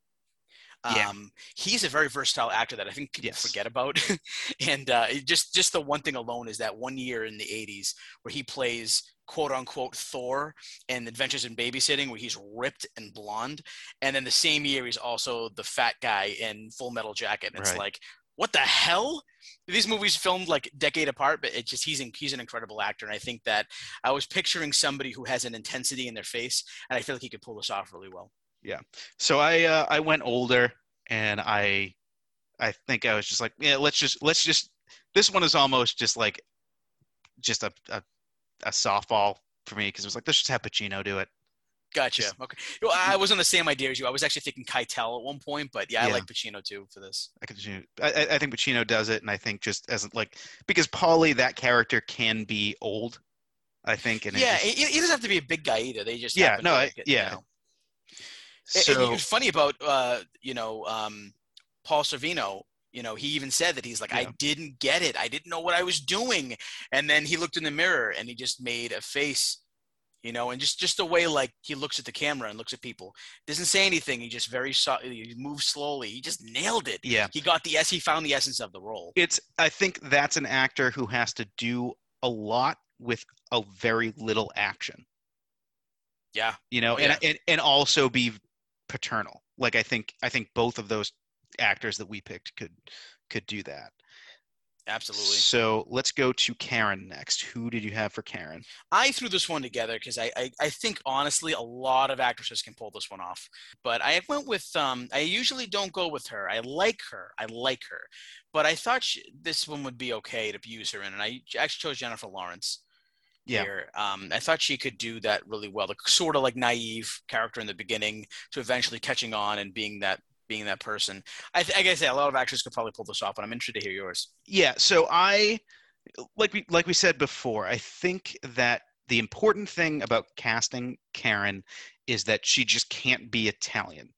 Yeah. Um, he's a very versatile actor that I think people Yes. forget about, and uh, just just the one thing alone is that one year in the '80s where he plays quote unquote Thor in Adventures in Babysitting, where he's ripped and blonde, and then the same year he's also the fat guy in Full Metal Jacket. And It's Right. like what the hell? These movies filmed like decade apart, but it just he's in, he's an incredible actor, and I think that I was picturing somebody who has an intensity in their face, and I feel like he could pull this off really well. Yeah. So I uh, I went older, and I I think I was just like, yeah, let's just let's just. This one is almost just like just a a, a softball for me because it was like let's just have Pacino do it. Gotcha. Just- okay. Well, I was on the same idea as you. I was actually thinking Keitel at one point, but yeah, I like Pacino too for this. I could. I, I- think Pacino does it, and I think just as like because Paulie that character can be old. I think, and it yeah, just- he, doesn't have to be a big guy either. They just Yeah, no, to I- it, yeah. You know? And- and so it's funny about uh, you know um, Paul Sorvino. You know, he even said that he's like, I didn't get it. I didn't know what I was doing. And then he looked in the mirror and he just made a face. You know, and just just the way like he looks at the camera and looks at people, doesn't say anything. He just very so- he moves slowly. He just nailed it. yeah, He got the s. He found the essence of the role. it's. I think that's an actor who has to do a lot with a very little action. Yeah. you know Oh, and, and and also be paternal like i think i think both of those actors that we picked could could do that Absolutely. so let's go to karen next who did you have for karen I threw this one together because I, I I think honestly a lot of actresses can pull this one off. But I went with um I usually don't go with her. I like her. I like her. But I thought she, this one would be okay to use her in, and I actually chose Jennifer Lawrence. Yeah. Here. Um, I thought she could do that really well. The sort of like naive character in the beginning to eventually catching on and being that being that person. I, th- I guess yeah, a lot of actors could probably pull this off, and I'm interested to hear yours. yeah so i like we like we said before i think that the important thing about casting karen is that she just can't be italian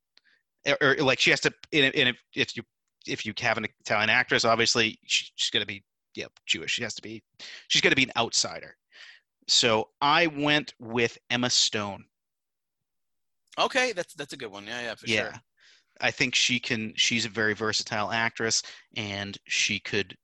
or, or, like she has to and if, if you if you have an italian actress obviously she, she's going to be yeah jewish she has to be she's going to be an outsider so i went with emma stone Okay, that's that's a good one. Yeah, yeah, for yeah sure. I think she can she's a very versatile actress and she could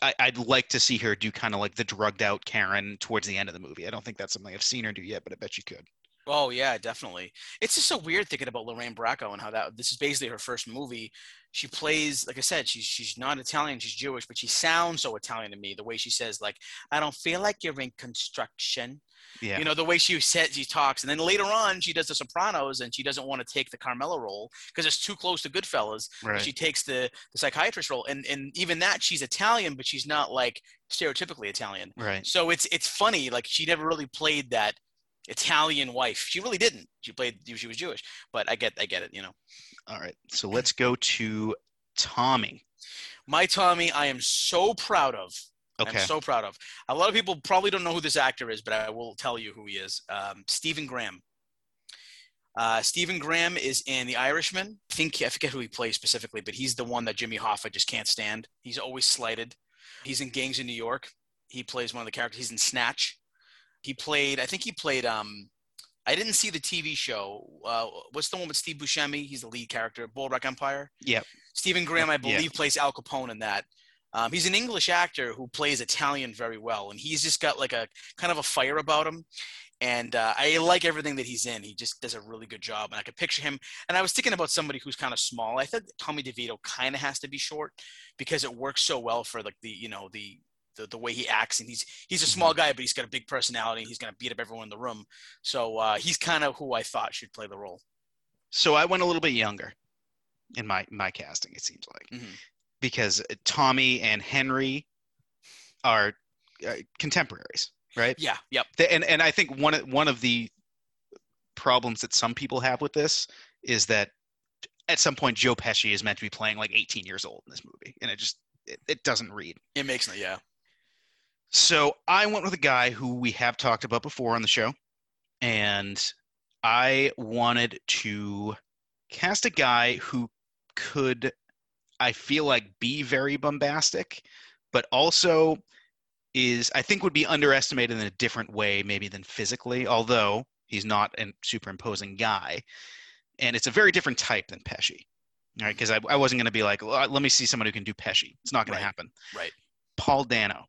I, i'd like to see her do kind of like the drugged out karen towards the end of the movie. I don't think that's something i've seen her do yet but i bet she could Oh yeah, definitely. It's just so weird thinking about Lorraine Bracco and how that this is basically her first movie. She plays, like I said, she's she's not Italian, she's Jewish, but she sounds so Italian to me. The way she says, like, "I don't feel like you're in construction." yeah You know, the way she says she talks, and then later on, she does The Sopranos, and she doesn't want to take the Carmela role because it's too close to Goodfellas. right She takes the the psychiatrist role, and and even that, she's Italian, but she's not like stereotypically Italian. right So it's it's funny, like she never really played that Italian wife. She really didn't. She played. She was Jewish, but I get. I get it. You know. All right. So let's go to Tommy. My Tommy, I am so proud of. Okay. I'm so proud of. A lot of people probably don't know who this actor is, but I will tell you who he is. Um, Stephen Graham. Uh, Stephen Graham is in The Irishman. I think I forget who he plays specifically, but he's the one that Jimmy Hoffa just can't stand. He's always slighted. He's in Gangs in New York. He plays one of the characters. He's in Snatch. He played. I think he played. Um, I didn't see the TV show. Uh, what's the one with Steve Buscemi? He's the lead character. Boardwalk Empire. Yeah. Stephen Graham, I Yeah. believe, plays Al Capone in that. Um, he's an English actor who plays Italian very well, and he's just got like a kind of a fire about him. And uh, I like everything that he's in. He just does a really good job, and I could picture him. And I was thinking about somebody who's kind of small. I thought Tommy DeVito kind of has to be short because it works so well for like the you know the the, the way he acts, and he's he's a small guy, but he's got a big personality. He's gonna beat up everyone in the room. So uh, he's kind of who I thought should play the role. So I went a little bit younger in my my casting. It seems like Mhm. because Tommy and Henry are uh, contemporaries, right? Yeah. Yep. And and I think one of one of the problems that some people have with this is that at some point Joe Pesci is meant to be playing like 18 years old in this movie, and it just it, it doesn't read. It makes no. Yeah. So I went with a guy who we have talked about before on the show, and I wanted to cast a guy who could, I feel like, be very bombastic, but also is I think would be underestimated in a different way, maybe than physically. Although he's not a superimposing guy, and it's a very different type than Pesci. All right, because I, I wasn't going to be like, "Well, let me see someone who can do Pesci. It's not going Right. to happen. Right. Paul Dano.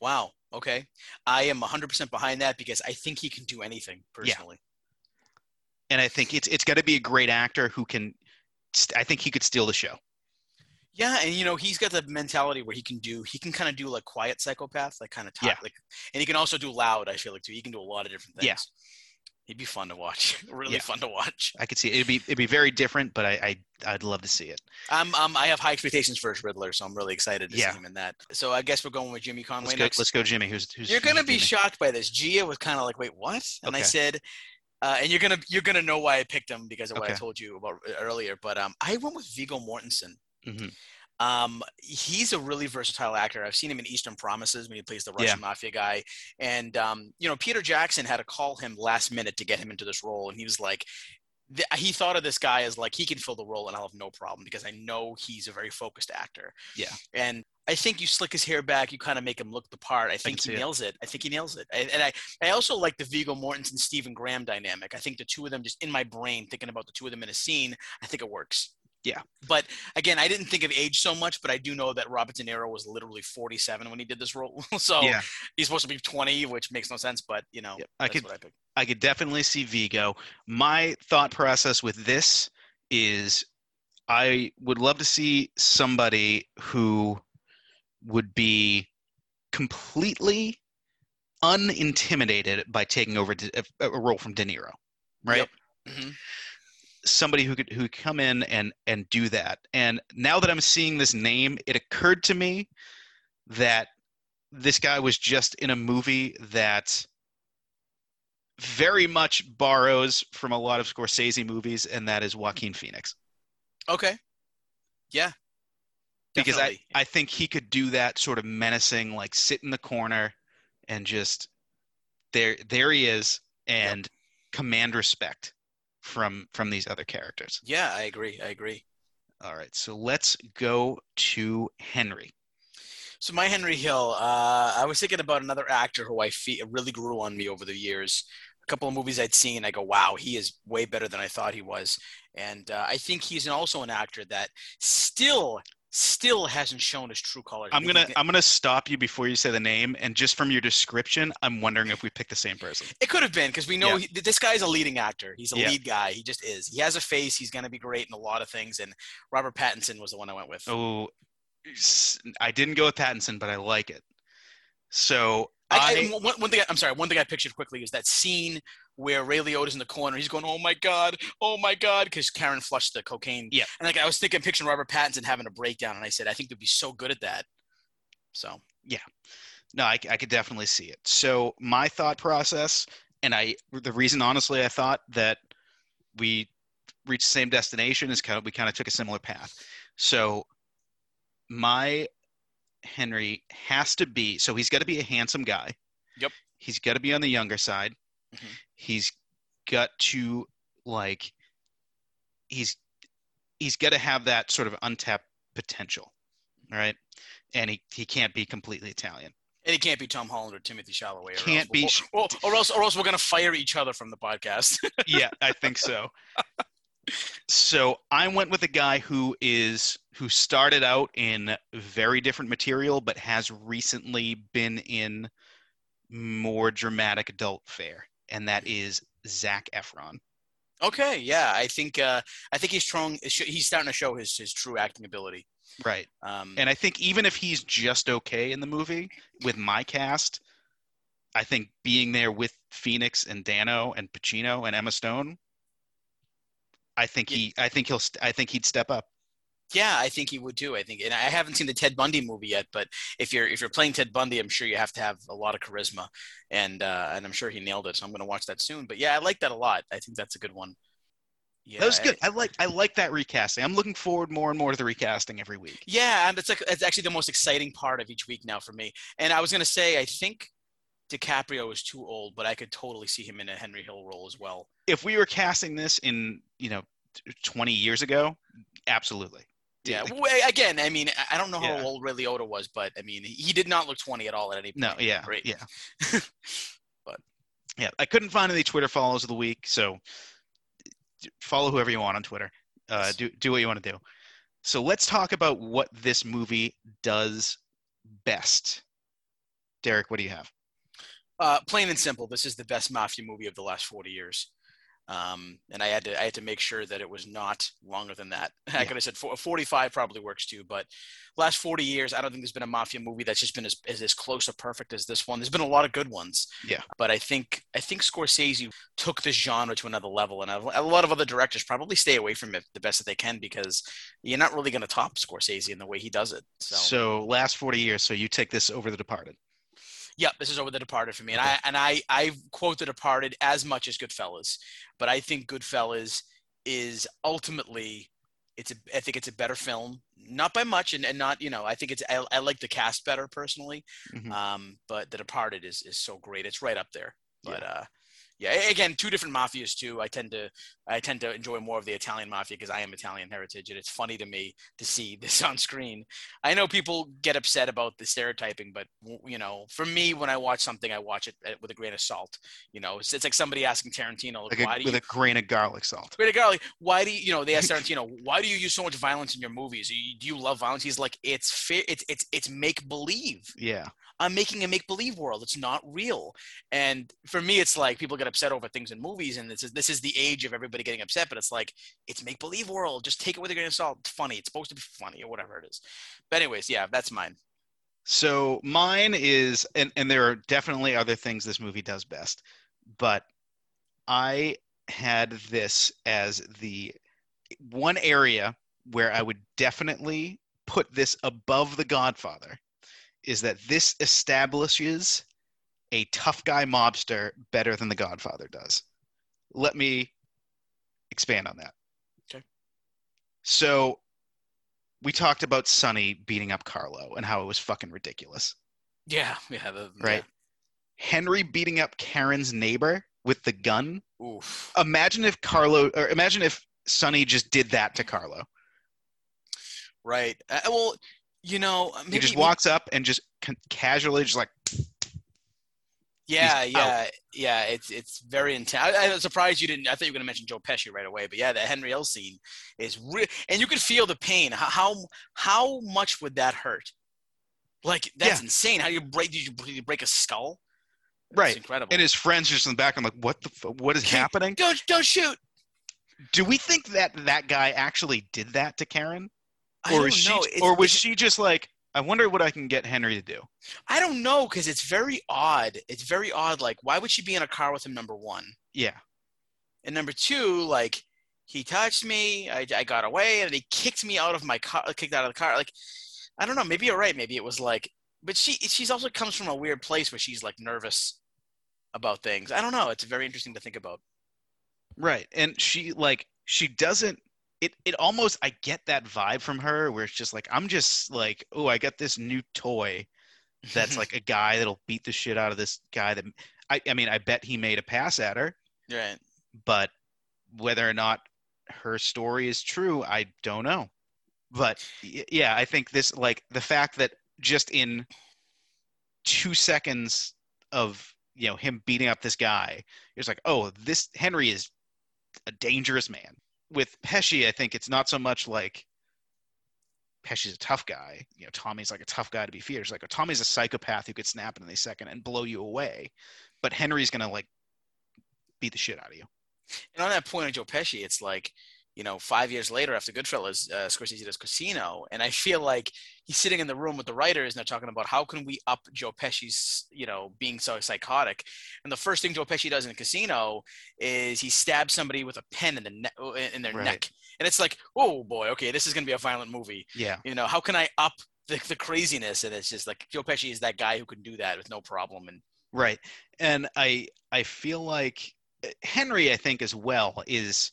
Wow. Okay. I am 100% behind that because I think he can do anything personally. Yeah. and I think it's it's got to be a great actor who can. st- I think he could steal the show. Yeah, and you know he's got the mentality where he can do he can kind of do like quiet psychopath, like kind of talk, Yeah. like, and he can also do loud. I feel like too. He can do a lot of different things. Yeah. He'd be fun to watch. really Yeah. fun to watch. I could see it. it'd be it'd be very different, but I, I I'd love to see it. Um, um, I have high expectations for Riddler, so I'm really excited to Yeah. see him in that. So I guess we're going with Jimmy Conway Let's go. next. Let's go, Jimmy. Who's who's You're gonna who's be Jimmy? shocked by this. Gia was kind of like, "Wait, what?" And I said, uh, and you're gonna you're gonna know why I picked him because of what I told you about earlier. But um, I went with Viggo Mortensen. Mhm. Um, he's a really versatile actor. I've seen him in Eastern Promises when he plays the Yeah. Russian mafia guy, and um, you know Peter Jackson had to call him last minute to get him into this role, and he was like. He thought of this guy as like he can fill the role and I'll have no problem because I know he's a very focused actor. Yeah. And I think you slick his hair back, you kind of make him look the part. I think see he it. nails it. I think he nails it. I, and I, I also like the Viggo Mortensen Stephen Graham dynamic. I think the two of them just in my brain thinking about the two of them in a scene, I think it works. Yeah. But again, I didn't think of age so much, but I do know that Robert De Niro was literally 47 when he did this role. so Yeah, he's supposed to be 20, which makes no sense, but you know, Yep. I could- what I picked. I could definitely see Viggo. My thought process with this is, I would love to see somebody who would be completely unintimidated by taking over a, role from De Niro, right? Yep. Mhm. Somebody who could who come in and and do that. And now that I'm seeing this name, it occurred to me that this guy was just in a movie that very much borrows from a lot of Scorsese movies, and that is Joaquin Phoenix. Okay. Yeah. Because I, Definitely. I think he could do that sort of menacing, like sit in the corner and just there there he is and command respect from from these other characters. yeah, I agree. I agree. All right, so let's go to Henry. So my Henry Hill, uh, I was thinking about another actor who I feel really grew on me over the years. A couple of movies I'd seen, I go, wow, he is way better than I thought he was. And uh, I think he's also an actor that still, still hasn't shown his true colors. I'm gonna I'm gonna stop you before you say the name, and just from your description, I'm wondering if we picked the same person. It could have been because we know Yeah. he, this guy's a leading actor. He's a Yeah. lead guy. He just is. He has a face. He's to be great in a lot of things. And Robert Pattinson was the one I went with. Oh, I didn't go with Pattinson, but I like it. So I, I, one, one thing I, I'm sorry. One thing I pictured quickly is that scene where Ray Liotta's in the corner. He's going, "Oh my god, oh my god," because Karen flushed the cocaine. Yeah. And like I was thinking, picturing Robert Pattinson having a breakdown, and I said, I think they'd be so good at that. So yeah, no, I, I could definitely see it. So my thought process and I the reason honestly I thought that we reached the same destination is kind of we kind of took a similar path. So my Henry has to be so he's got to be a handsome guy. Yep. He's got to be on the younger side. Mhm. He's got to like he's he's got to have that sort of untapped potential. right? And he, he can't be completely Italian. And he can't be Tom Holland or Timothy Chalamet. Or Can't else, be- Or, or, or else, or else we're gonna fire each other from the podcast. yeah, I think so. So I went with a guy who is who started out in very different material, but has recently been in more dramatic adult fare, and that is Zac Efron. okay, yeah, I think uh, I think he's strong. He's starting to show his his true acting ability. Right. Um, And I think even if he's just okay in the movie with my cast, I think being there with Phoenix and Dano and Pacino and Emma Stone, I think he, I think he'll, st- I think he'd step up. Yeah, I think he would too. I think, and I haven't seen the Ted Bundy movie yet, but if you're if you're playing Ted Bundy, I'm sure you have to have a lot of charisma, and uh, and I'm sure he nailed it. So I'm going to watch that soon. But yeah, I like that a lot. I think that's a good one. Yeah, that was good. I like, I like that recasting. I'm looking forward more and more to the recasting every week. Yeah, and it's like it's actually the most exciting part of each week now for me. And I was going to say, I think DiCaprio is too old, but I could totally see him in a Henry Hill role as well. If we were casting this in, you know, 20 years ago, absolutely. Yeah. Again, I mean, I- don't know how Yeah. old Ray Liotta was, but I mean, he did not look 20 at all at any point. no, yeah, Great. yeah. But- yeah, I couldn't find any Twitter follows of the week, so follow whoever you want on Twitter. Uh, do do what you want to do. So let's talk about what this movie does best. Derek, what do you have? Uh, plain and simple, this is the best mafia movie of the last 40 years. Um, and I had to I had to make sure that it was not longer than that. I Yeah. could have said four- 45 probably works too, but last 40 years, I don't think there's been a mafia movie that's just been as, as, as close to perfect as this one. There's been a lot of good ones. Yeah. But I think I think Scorsese took this genre to another level, and a, a lot of other directors probably stay away from it the best that they can because you're not really going to top Scorsese in the way he does it. So, So last 40 years, so you take this over The Departed. Yeah, this is over The Departed for me, and I and I I quote The Departed as much as Goodfellas, but I think Goodfellas is ultimately it's a I think it's a better film, not by much, and, and not you know I think it's I, I like the cast better personally, Mhm. um, but The Departed is is so great, it's right up there. But uh, yeah, again, two different mafias too. I tend to I tend to enjoy more of the Italian mafia because I am Italian heritage, and it's funny to me to see this on screen. I know people get upset about the stereotyping, but you know, for me, when I watch something, I watch it uh, with a grain of salt. You know, it's, it's like somebody asking Tarantino, like, Like a, why do with you? a grain of garlic salt. Great Garlic, why do you, you know, they asked Tarantino, why do you use so much violence in your movies? Do you, do you love violence? He's like, it's fair, it's it's it's make believe. Yeah. I'm making a make believe world. It's not real. And for me, it's like people get upset over things in movies, and this is this is the age of everybody getting upset. But it's like it's make believe world. Just take it with a grain of salt. It's funny. It's supposed to be funny or whatever it is. But anyways, yeah, that's mine. So mine is, and, and there are definitely other things this movie does best, but I had this as the one area where I would definitely put this above The Godfather is that this establishes a tough guy mobster better than The Godfather does. Let me expand on that. Okay. So we talked about Sonny beating up Carlo and how it was fucking ridiculous. Yeah, yeah, the, Right. Henry beating up Karen's neighbor with the gun. Oof. Imagine if Carlo, or imagine if Sonny just did that to Carlo. Right. Uh, well, you know, maybe he just walks up and just ca- casually, just like, Yeah, yeah, yeah. It's it's very intense. I, I was surprised you didn't. I thought you were going to mention Joe Pesci right away, but yeah, the Henry Hill scene is real, and you could feel the pain. How how, how much would that hurt? Like that's insane. How do you break? Did you, did you break a skull? That's Right. incredible. and his friends just in the back. I'm like, what the, f- what is happening? don't don't shoot. Do we think that that guy actually did that to Karen, or is she. It's- or was she just like, I wonder what I can get Henry to do? I don't know because it's very odd. It's very odd. Like, why would she be in a car with him? Number one. Yeah, And number two, like he touched me, I, I got away, and he kicked me out of my car, kicked out of the car. Like, I don't know. Maybe you're right. Maybe it was like, but she she's also comes from a weird place where she's like nervous. about things. I don't know. It's very interesting to think about. Right. And she like she doesn't it it almost I get that vibe from her where it's just like I'm just like, oh, I got this new toy that's like a guy that'll beat the shit out of this guy that I I mean, I bet he made a pass at her, right. but whether or not her story is true, I don't know. But yeah, I think this like the fact that just in 2 seconds of you know him beating up this guy, it's like, oh, this Henry is a dangerous man. With Pesci, I think it's not so much like Pesci's a tough guy. You know, Tommy's like a tough guy to be feared. It's like, oh, Tommy's a psychopath who could snap in any second and blow you away. But Henry's gonna like beat the shit out of you. And on that point of Joe Pesci, it's like, you know, five years later after Goodfellas, uh, Scorsese does Casino, and I feel like he's sitting in the room with the writers and they're talking about how can we up Joe Pesci's, you know, being so psychotic. And the first thing Joe Pesci does in Casino is he stabs somebody with a pen in the ne- in their Right. neck, and it's like, oh boy, okay, this is gonna be a violent movie. Yeah. You know, how can I up the, the craziness? And it's just like Joe Pesci is that guy who can do that with no problem. And Right. And I I feel like uh, Henry, I think as well, is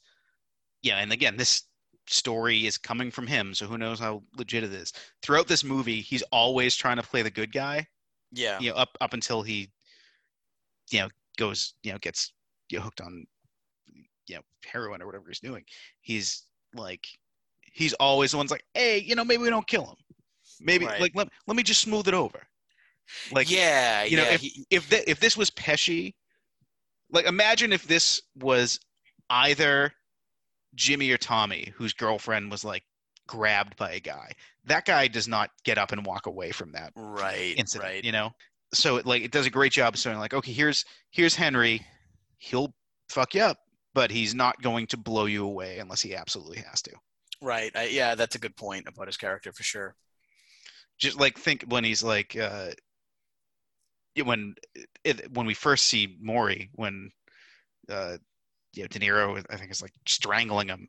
yeah, and again, this story is coming from him, so who knows how legit it is. Throughout this movie, he's always trying to play the good guy, yeah, you know, up up until he you know goes, you know, gets you know, hooked on you know, heroin or whatever he's doing. He's like he's always the one's like, "Hey, you know, maybe we don't kill him. Maybe Right. like let, let me just smooth it over." Like yeah, you know, yeah. if- he, if th- if this was Pesci, like imagine if this was either Jimmy or Tommy, whose girlfriend was like grabbed by a guy. That guy does not get up and walk away from that right, incident, right. you know. So it, like it does a great job of showing like, okay, here's here's Henry, he'll fuck you up, but he's not going to blow you away unless he absolutely has to. Right. I, yeah, that's a good point about his character for sure. just like think when he's like uh when it, when we first see Morrie when uh you know De Niro I think is like strangling him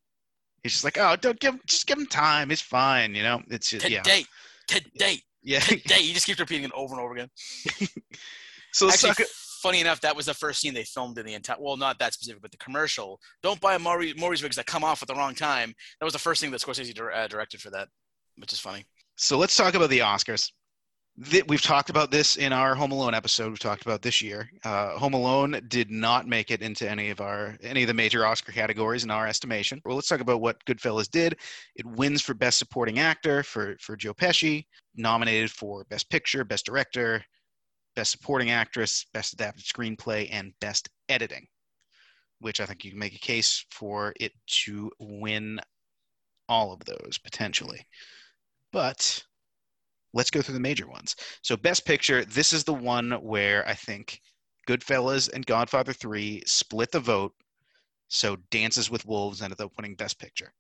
he's just like oh don't give him, just give him time it's fine you know it's just yeah Today, today, yeah today. He just keeps repeating it over and over again. so Actually, funny enough, that was the first scene they filmed in the entire. Well, not that specific, but the commercial. Don't buy Morrie, Morrie's wigs that come off at the wrong time. That was the first thing that Scorsese dir- uh, directed for that, which is funny. so let's talk about the Oscars Th- we've talked about this in our Home Alone episode. We've talked about this year. Uh, Home Alone did not make it into any of our any of the major Oscar categories in our estimation. Well, let's talk about what Goodfellas did. It wins for Best Supporting Actor for for Joe Pesci, nominated for Best Picture, Best Director, Best Supporting Actress, Best Adapted Screenplay, and Best Editing. Which I think you can make a case for it to win all of those potentially. But let's go through the major ones. So, Best Picture, this is the one where I think Goodfellas and Godfather 3 split the vote. So, Dances with Wolves ended up winning Best Picture.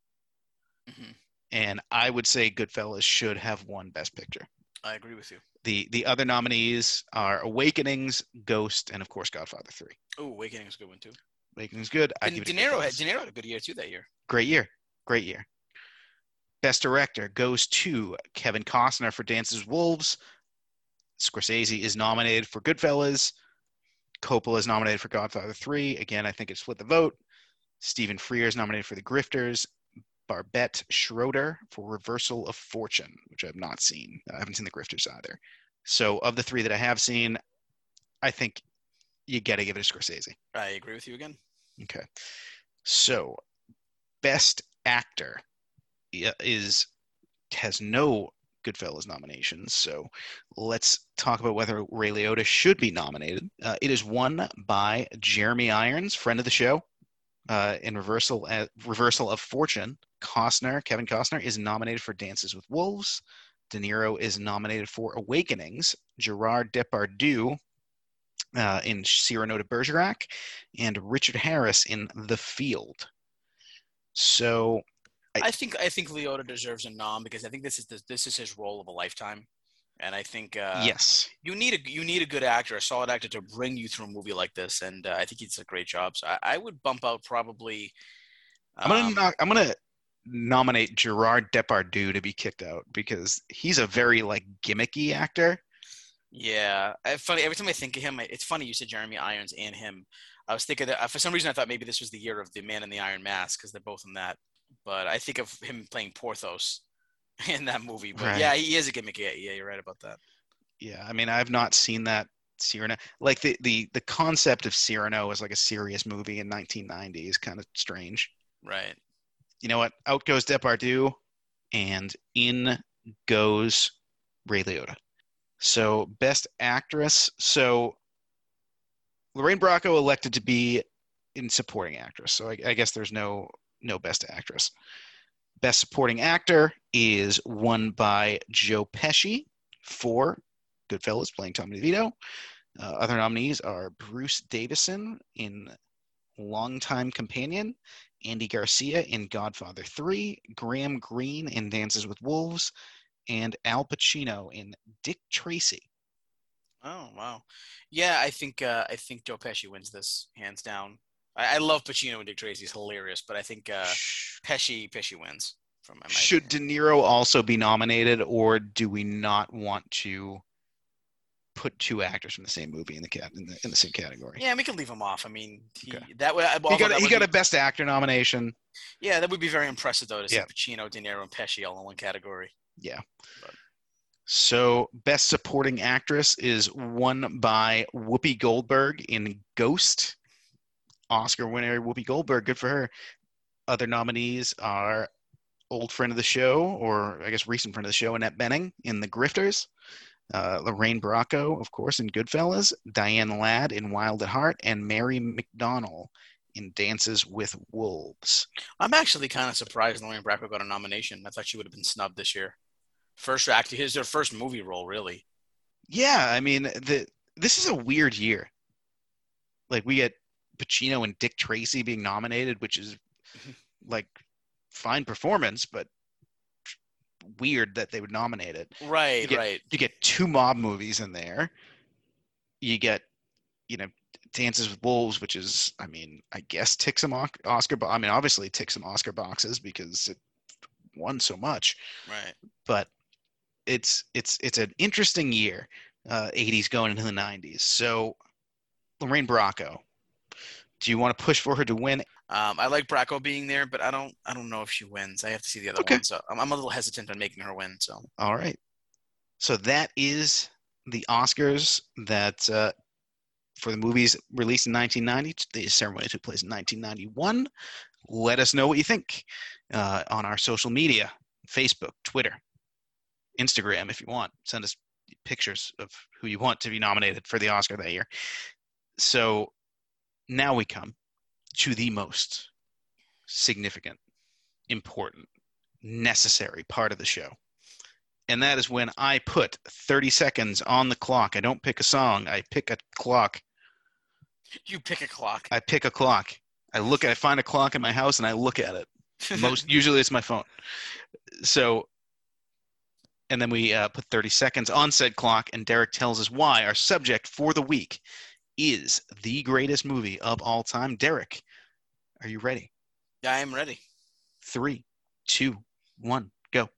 Mhm. And I would say Goodfellas should have won Best Picture. I agree with you. The the other nominees are Awakenings, Ghost, and of course Godfather 3. Oh, Awakening is a good one too. Awakenings good. I And give De Niro had. De Niro had a good year too that year. Great year. Great year. Best director goes to Kevin Costner for Dances with Wolves. Scorsese is nominated for Goodfellas. Coppola is nominated for Godfather 3. Again, I think it split the vote. Stephen Frear is nominated for The Grifters. Barbet Schroeder for Reversal of Fortune, which I've not seen. I haven't seen The Grifters either. So, of the three that I have seen, I think you got to give it to Scorsese. I agree with you again. Okay. So, best actor is has no Goodfellas nominations. So, let's talk about whether Ray Liotta should be nominated. Uh, it is won by Jeremy Irons, friend of the show, uh, in reversal uh, reversal of fortune. Costner, Kevin Costner, is nominated for Dances with Wolves. De Niro is nominated for Awakenings. Gerard Depardieu uh, in Cyrano de Bergerac and Richard Harris in The Field. So, I- I think I think Liotta deserves a nom because I think this is the, this is his role of a lifetime, and I think uh, yes, you need a you need a good actor, a solid actor to bring you through a movie like this, and uh, I think he does a great job. So I, I would bump out probably. I'm gonna um, knock, I'm gonna nominate Gerard Depardieu to be kicked out because he's a very like gimmicky actor. Yeah, I, funny. Every time I think of him, I- it's funny you said Jeremy Irons and him. I was thinking that uh, for some reason I thought maybe this was the year of the Man in the Iron Mask because they're both in that. But I think of him playing Porthos in that movie. But Right. yeah, he is a gimmick. Yeah, yeah, you're right about that. Yeah, I mean, I've not seen that Cyrano. Like the the the concept of Cyrano as like a serious movie in 1990 is kind of strange. Right. You know what? Out goes Depardieu, and in goes Ray Liotta. So best actress. So Lorraine Bracco elected to be in supporting actress. So I, I guess there's no no best actress. Best supporting actor is won by Joe Pesci for Goodfellas, playing Tommy DeVito. Uh, other nominees are Bruce Davison in Longtime Companion, Andy Garcia in Godfather 3, Graham Greene in Dances with Wolves, and Al Pacino in Dick Tracy. Oh wow. Yeah, I think uh, I think Joe Pesci wins this hands down. I, I love Pacino and Dick Tracy. He's hilarious, but I think uh, Pesci Pesci wins from my. Should De Niro also be nominated, or do we not want to put two actors from the same movie in the cat in the, in the same category? Yeah, we can leave him off. I mean, he, Okay. that would He got that he would got be- a Best Actor nomination. Yeah, that would be very impressive though to see Yeah. Pacino, De Niro, and Pesci all in one category. Yeah. So, Best Supporting Actress is won by Whoopi Goldberg in Ghost. Oscar winner Whoopi Goldberg, good for her. Other nominees are old friend of the show, or I guess recent friend of the show, Annette Bening in The Grifters. Uh, Lorraine Bracco, of course, in Goodfellas. Diane Ladd in Wild at Heart, and Mary McDonnell in Dances with Wolves. I'm actually kind of surprised Lorraine Bracco got a nomination. I thought she would have been snubbed this year. First act, his her first movie role, really. Yeah, I mean, the this is a weird year. Like we get Pacino and Dick Tracy being nominated, which is Mhm. like fine performance, but weird that they would nominate it. Right, get- right. You get two mob movies in there. You get, you know, Dances with Wolves, which is, I mean, I guess ticks some Oscar. Bo- I mean, obviously ticks some Oscar boxes because it won so much. Right. but it's it's it's an interesting year, uh, 80s going into the 90s. So Lorraine Bracco, do you want to push for her to win? Um, I like Bracco being there, but I don't. I don't know if she wins. I have to see the other Okay. one. So I'm, I'm a little hesitant on making her win. So All right. So that is the Oscars that uh, for the movies released in 1990. The ceremony took place in 1991. Let us know what you think uh, on our social media Facebook, Twitter, Instagram, if you want. Send us pictures of who you want to be nominated for the Oscar that year. So now we come to the most significant, important, necessary part of the show and that is when I put 30 seconds on the clock. I don't pick a song, I pick a clock. you pick a clock. I pick a clock. I look at I find a clock in my house and I look at it. Most usually it's my phone. So and then we uh, put 30 seconds on said clock and Derek tells us why our subject for the week is the greatest movie of all time. Derek, are you ready? I am ready. Three, two, one, go.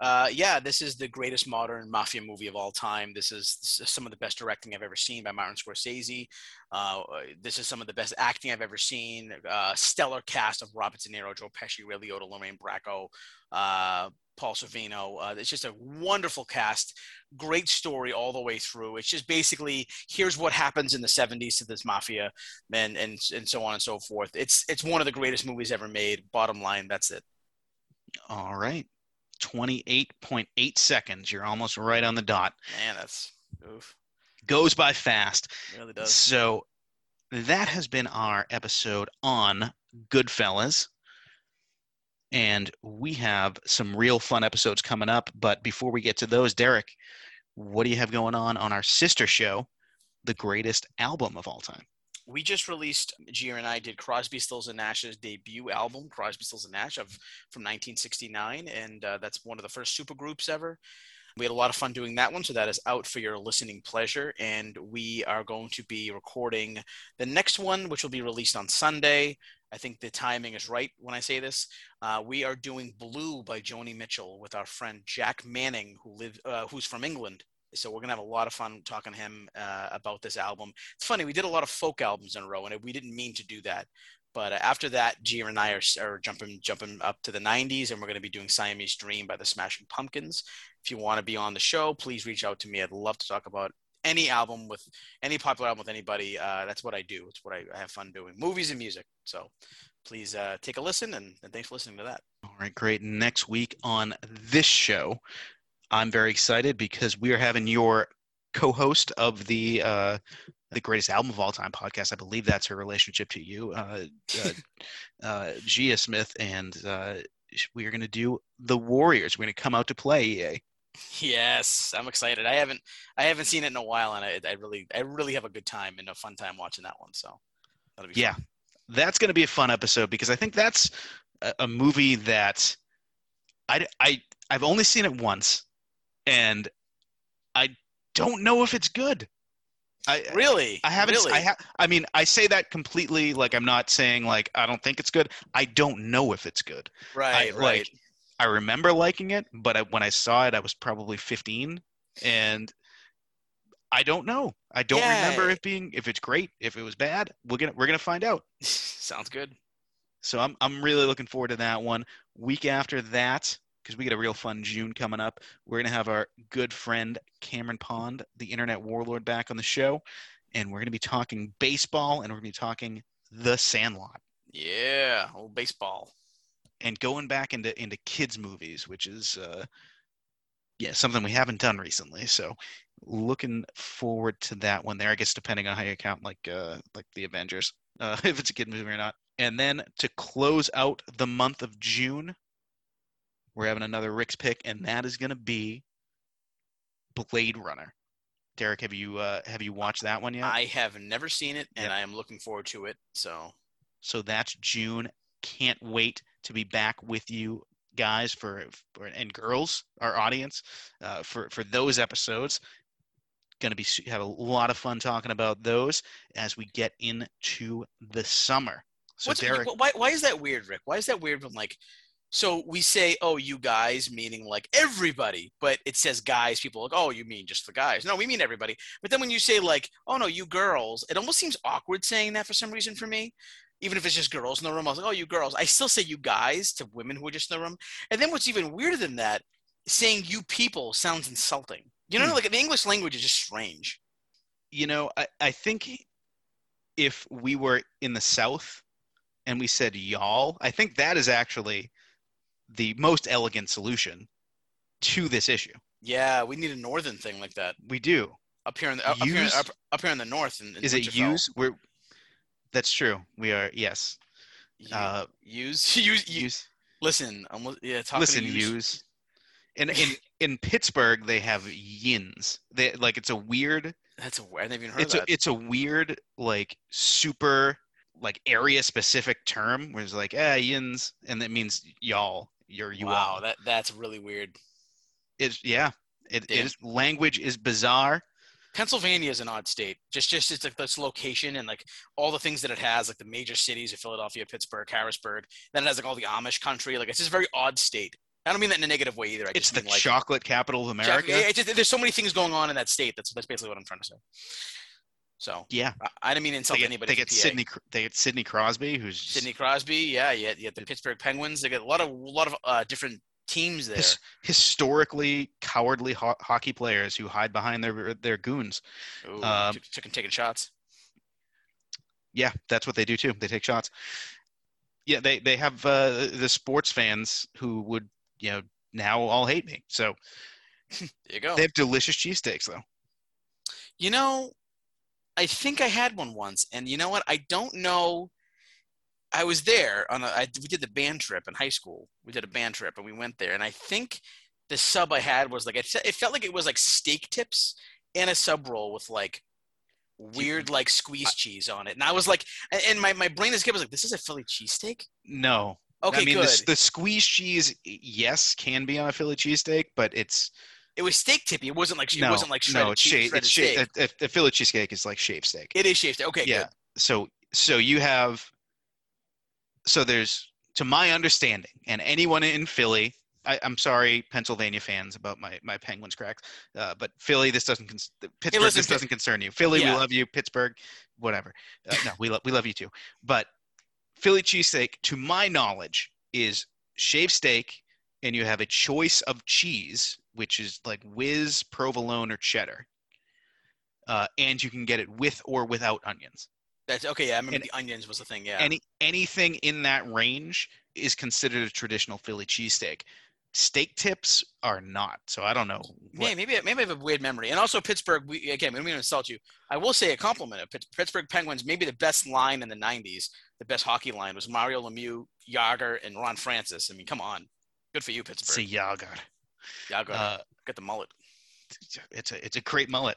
Uh, yeah, this is the greatest modern mafia movie of all time. This is, this is some of the best directing I've ever seen by Martin Scorsese. Uh, this is some of the best acting I've ever seen. Uh, stellar cast of Robert De Niro, Joe Pesci, Ray Liotta, Lorraine Bracco, uh, Paul Sorvino. Uh, it's just a wonderful cast. Great story all the way through. It's just basically here's what happens in the 70s to this mafia, and and and so on and so forth. It's it's one of the greatest movies ever made. Bottom line, that's it. All right. 28.8 seconds. You're almost right on the dot. Man, that's oof. Goes by fast. It really does. So that has been our episode on Goodfellas. And we have some real fun episodes coming up. But before we get to those, Derek, what do you have going on on our sister show, The Greatest Album of All Time? we just released Gia and I did Crosby, Stills and Nash's debut album, Crosby, Stills and Nash, of from 1969, and uh, that's one of the first supergroups ever. We had a lot of fun doing that one, so that is out for your listening pleasure. And we are going to be recording the next one, which will be released on Sunday. I think the timing is right when I say this. Uh, we are doing Blue by Joni Mitchell with our friend Jack Manning, who live, uh, who's from England. so we're gonna have a lot of fun talking to him uh, about this album. It's funny we did a lot of folk albums in a row, and we didn't mean to do that. But uh, after that, Gia and I are, are jumping jumping up to the '90s, and we're going to be doing Siamese Dream by the Smashing Pumpkins. If you want to be on the show, please reach out to me. I'd love to talk about any album with any popular album with anybody. Uh, that's what I do. It's what I, I, have fun doing. Movies and music. So please uh, take a listen, and, and thanks for listening to that. All right, great. Next week on this show, I'm very excited because we are having your co-host of the uh, the greatest album of all time podcast. I believe that's her relationship to you, uh, uh, uh Gia Smith, and uh, we are going to do the Warriors. We're going to come out to play EA. Yes, I'm excited. I haven't I haven't seen it in a while, and I, I really I really have a good time and a fun time watching that one. So yeah, fun. that's going to be a fun episode because I think that's a, a movie that I I I've only seen it once, and I don't know if it's good. I really, I haven't. Really? I have. I mean, I say that completely. Like, I'm not saying like I don't think it's good. I don't know if it's good. Right. I, right. Like, I remember liking it, but I, when I saw it, I was probably 15, and I don't know. I don't remember it being if it's great, if it was bad. We're gonna we're gonna find out. Sounds good. So I'm I'm really looking forward to that one. Week after that, because we get a real fun June coming up. We're going to have our good friend Cameron Pond, the internet warlord, back on the show. And we're going to be talking baseball and we're going to be talking The Sandlot. Yeah, old baseball. And going back into, into kids' movies, which is, uh, yeah, something we haven't done recently. So looking forward to that one there. I guess depending on how you count, like uh, like the Avengers, uh, if it's a kid movie or not. And then to close out the month of June, we're having another Rick's pick, and that is going to be Blade Runner. Derek, have you uh, have you watched that one yet? I have never seen it, and yep. I am looking forward to it. So, so that's June. Can't wait to be back with you guys for, for and girls, our audience, uh, for for those episodes. Going to be have a lot of fun talking about those as we get into the summer. So What's, Derek, why why is that weird, Rick? Why is that weird when like so we say, oh, you guys, meaning like everybody, but it says guys. People like, oh, you mean just the guys? No, we mean everybody. But then when you say like, oh no, you girls, it almost seems awkward saying that for some reason for me. Even if it's just girls in the room, I was like, oh, you girls. I still say you guys to women who are just in the room. And then what's even weirder than that, saying you people sounds insulting. You know, hmm. like the English language is just strange. You know, I, I think if we were in the South and we said y'all, I think that is actually the most elegant solution to this issue. Yeah, we need a northern thing like that. We do. Up here in the up, use, here, up, up, here in the north. In, in is it use? We're that's true. We are yes. Uh, use use use. Listen, I'm yeah. Listen, use. use. In in in Pittsburgh, they have yins. They like it's a weird. That's a I never even heard it's that. A, it's a weird like super like area specific term where it's like ah yins and that means y'all you're wow that that's really weird it's yeah it, it is language is bizarre Pennsylvania is an odd state. Just just it's like this location and like all the things that it has, like the major cities of Philadelphia, Pittsburgh, Harrisburg. Then it has like all the Amish country. Like it's just a very odd state. I don't mean that in a negative way either. I it's the like, chocolate capital of America. Just, there's so many things going on in that state. That's that's basically what I'm trying to say. So yeah, I, I didn't mean to insult they get, anybody. They get Sidney. They get Sidney Crosby, who's Sidney Crosby. Yeah, yeah, yeah. The Pittsburgh Penguins. They get a lot of a lot of uh, different teams there. His, historically cowardly ho- hockey players who hide behind their their goons. Ooh, um, took, taking shots. Yeah, that's what they do too. They take shots. Yeah, they they have uh, the sports fans who would you know now all hate me. So there you go. They have delicious cheesesteaks though. You know, I think I had one once, and you know what? I don't know. I was there on a. I, we did the band trip in high school. We did a band trip, and we went there, and I think the sub I had was like it, it felt like it was like steak tips and a sub roll with like weird mm-hmm. like squeeze cheese on it, and I was like, and my my brain is was like, this is a Philly cheesesteak. No. Okay, I mean, good. The, the squeeze cheese, yes, can be on a Philly cheesesteak, but it's it was steak tippy. It wasn't like it no, wasn't like shredded no, it's cheese, it's steak. A, a, a Philly cheesesteak is like shaved steak. It is shaved steak. Okay, yeah. Good. So so you have so there's to my understanding, and anyone in Philly, I, I'm sorry, Pennsylvania fans, about my my Penguins cracks, uh, but Philly, this doesn't cons- Pittsburgh. listen, this doesn't concern you. Philly, Yeah. we love you. Pittsburgh, whatever. Uh, no, we love we love you too. But Philly cheesesteak, to my knowledge, is shaved steak, and you have a choice of cheese, which is like whiz, provolone, or cheddar. Uh, and you can get it with or without onions. That's okay. Yeah, I remember And- the onions was the thing. Yeah. Any anything in that range is considered a traditional Philly cheesesteak. Steak tips are not. So I don't know. Yeah, What, maybe maybe I have a weird memory. And also Pittsburgh. We, again, we don't mean to insult you. I will say a compliment of Pittsburgh Penguins. Maybe the best line in the '90s, the best hockey line was Mario Lemieux, Jagr, and Ron Francis. I mean, come on, good for you, Pittsburgh. see Jagr. Jagr, Uh, get the mullet. it's a it's a great mullet.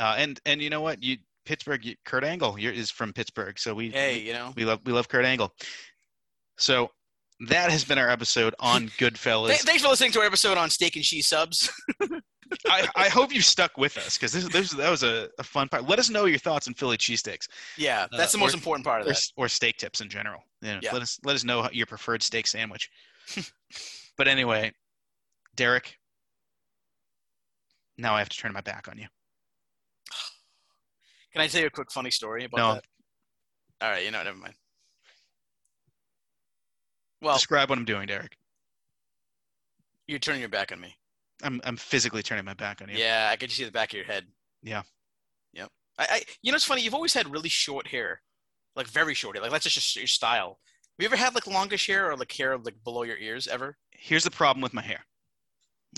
Uh, and and you know what? You Pittsburgh. You, Kurt Angle is from Pittsburgh, so we Hey, you know. we love we love Kurt Angle. So that has been our episode on Goodfellas. Th- thanks for listening to our episode on steak and cheese subs. I, I hope you stuck with us because this, this that was a, a fun part. Let us know your thoughts on Philly cheesesteaks. yeah, that's the Uh, most or- important part of or, that. or steak tips in general. You know, Yeah. Let us let us know your preferred steak sandwich. but anyway, Derek, now I have to turn my back on you. Can I tell you a quick funny story about No. that? All right, you know, never mind. Well, Describe what I'm doing, Derek. you're turning your back on me. I'm I'm physically turning my back on you. Yeah, I can see the back of your head. Yeah. Yep. I, I you know it's funny, you've always had really short hair. Like very short hair. Like that's just your style. Have you ever had like longish hair or like hair like below your ears ever? Here's the problem with my hair.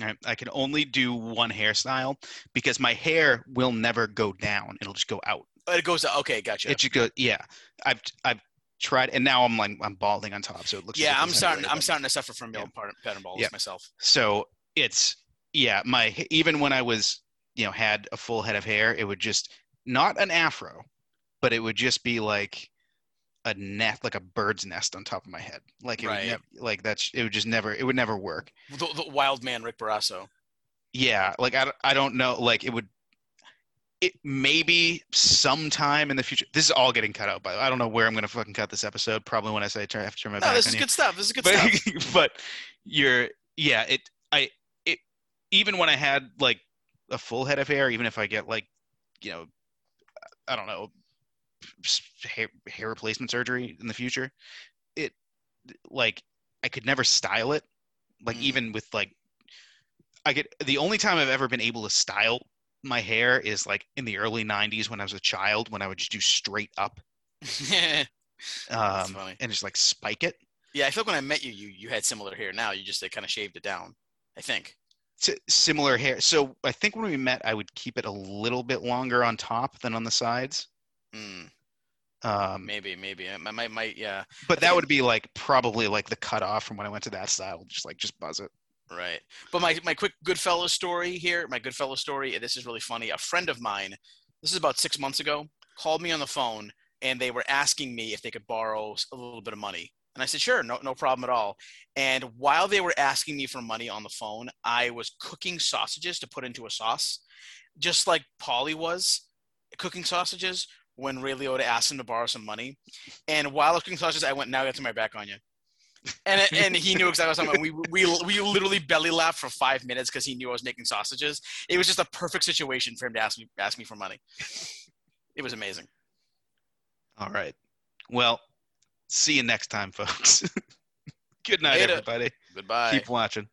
Right, I can only do one hairstyle because my hair will never go down. It'll just go out. Oh, it goes out. okay, gotcha. It just go. Yeah, I've I've tried, and now I'm like I'm balding on top, so it looks. yeah, like I'm starting I'm starting to suffer from yeah. pattern, balls Yeah. myself. So it's yeah, my even when I was you know had a full head of hair, it would just not an afro, but it would just be like a net, like a bird's nest on top of my head. Like it Right. would never, like that's it would just never it would never work. The, the wild man Rick Barrasso. Yeah, like I, don't- I don't know, like it would. It maybe sometime in the future. This is all getting cut out, by the way. I don't know where I'm gonna fucking cut this episode. Probably when I say turn, I have to turn my No, back this is you. good stuff. This is good but stuff. but you're yeah it i it even when i had like a full head of hair even if i get like you know i don't know hair, hair replacement surgery in the future it like i could never style it like Mm. even with like i get the only time i've ever been able to style my hair is like in the early 90s when i was a child when i would just do straight up um, and just like spike it yeah, I feel like when I met you, you you had similar hair. Now you just kind of shaved it down. I think. S- similar hair. So I think when we met, I would keep it a little bit longer on top than on the sides. Mm, Um, maybe, maybe. I might, might, yeah. but that would be like probably like the cutoff from when I went to that style. Just like just buzz it. Right. But my, my quick Goodfellas story here, my Goodfellas story, this is really funny. A friend of mine, this is about six months ago, called me on the phone and they were asking me if they could borrow a little bit of money. And I said, sure, no, no problem at all. And while they were asking me for money on the phone, I was cooking sausages to put into a sauce, just like Paulie was cooking sausages when Ray Liotta asked him to borrow some money. And while I was cooking sausages, I went, now I got to my back on you and and he knew exactly what I was talking about. We we we literally belly laughed for five minutes because he knew I was making sausages. It was just a perfect situation for him to ask me ask me for money. It was amazing. All right. Well, see you next time, folks. Good night, Later. everybody. Goodbye. Keep watching.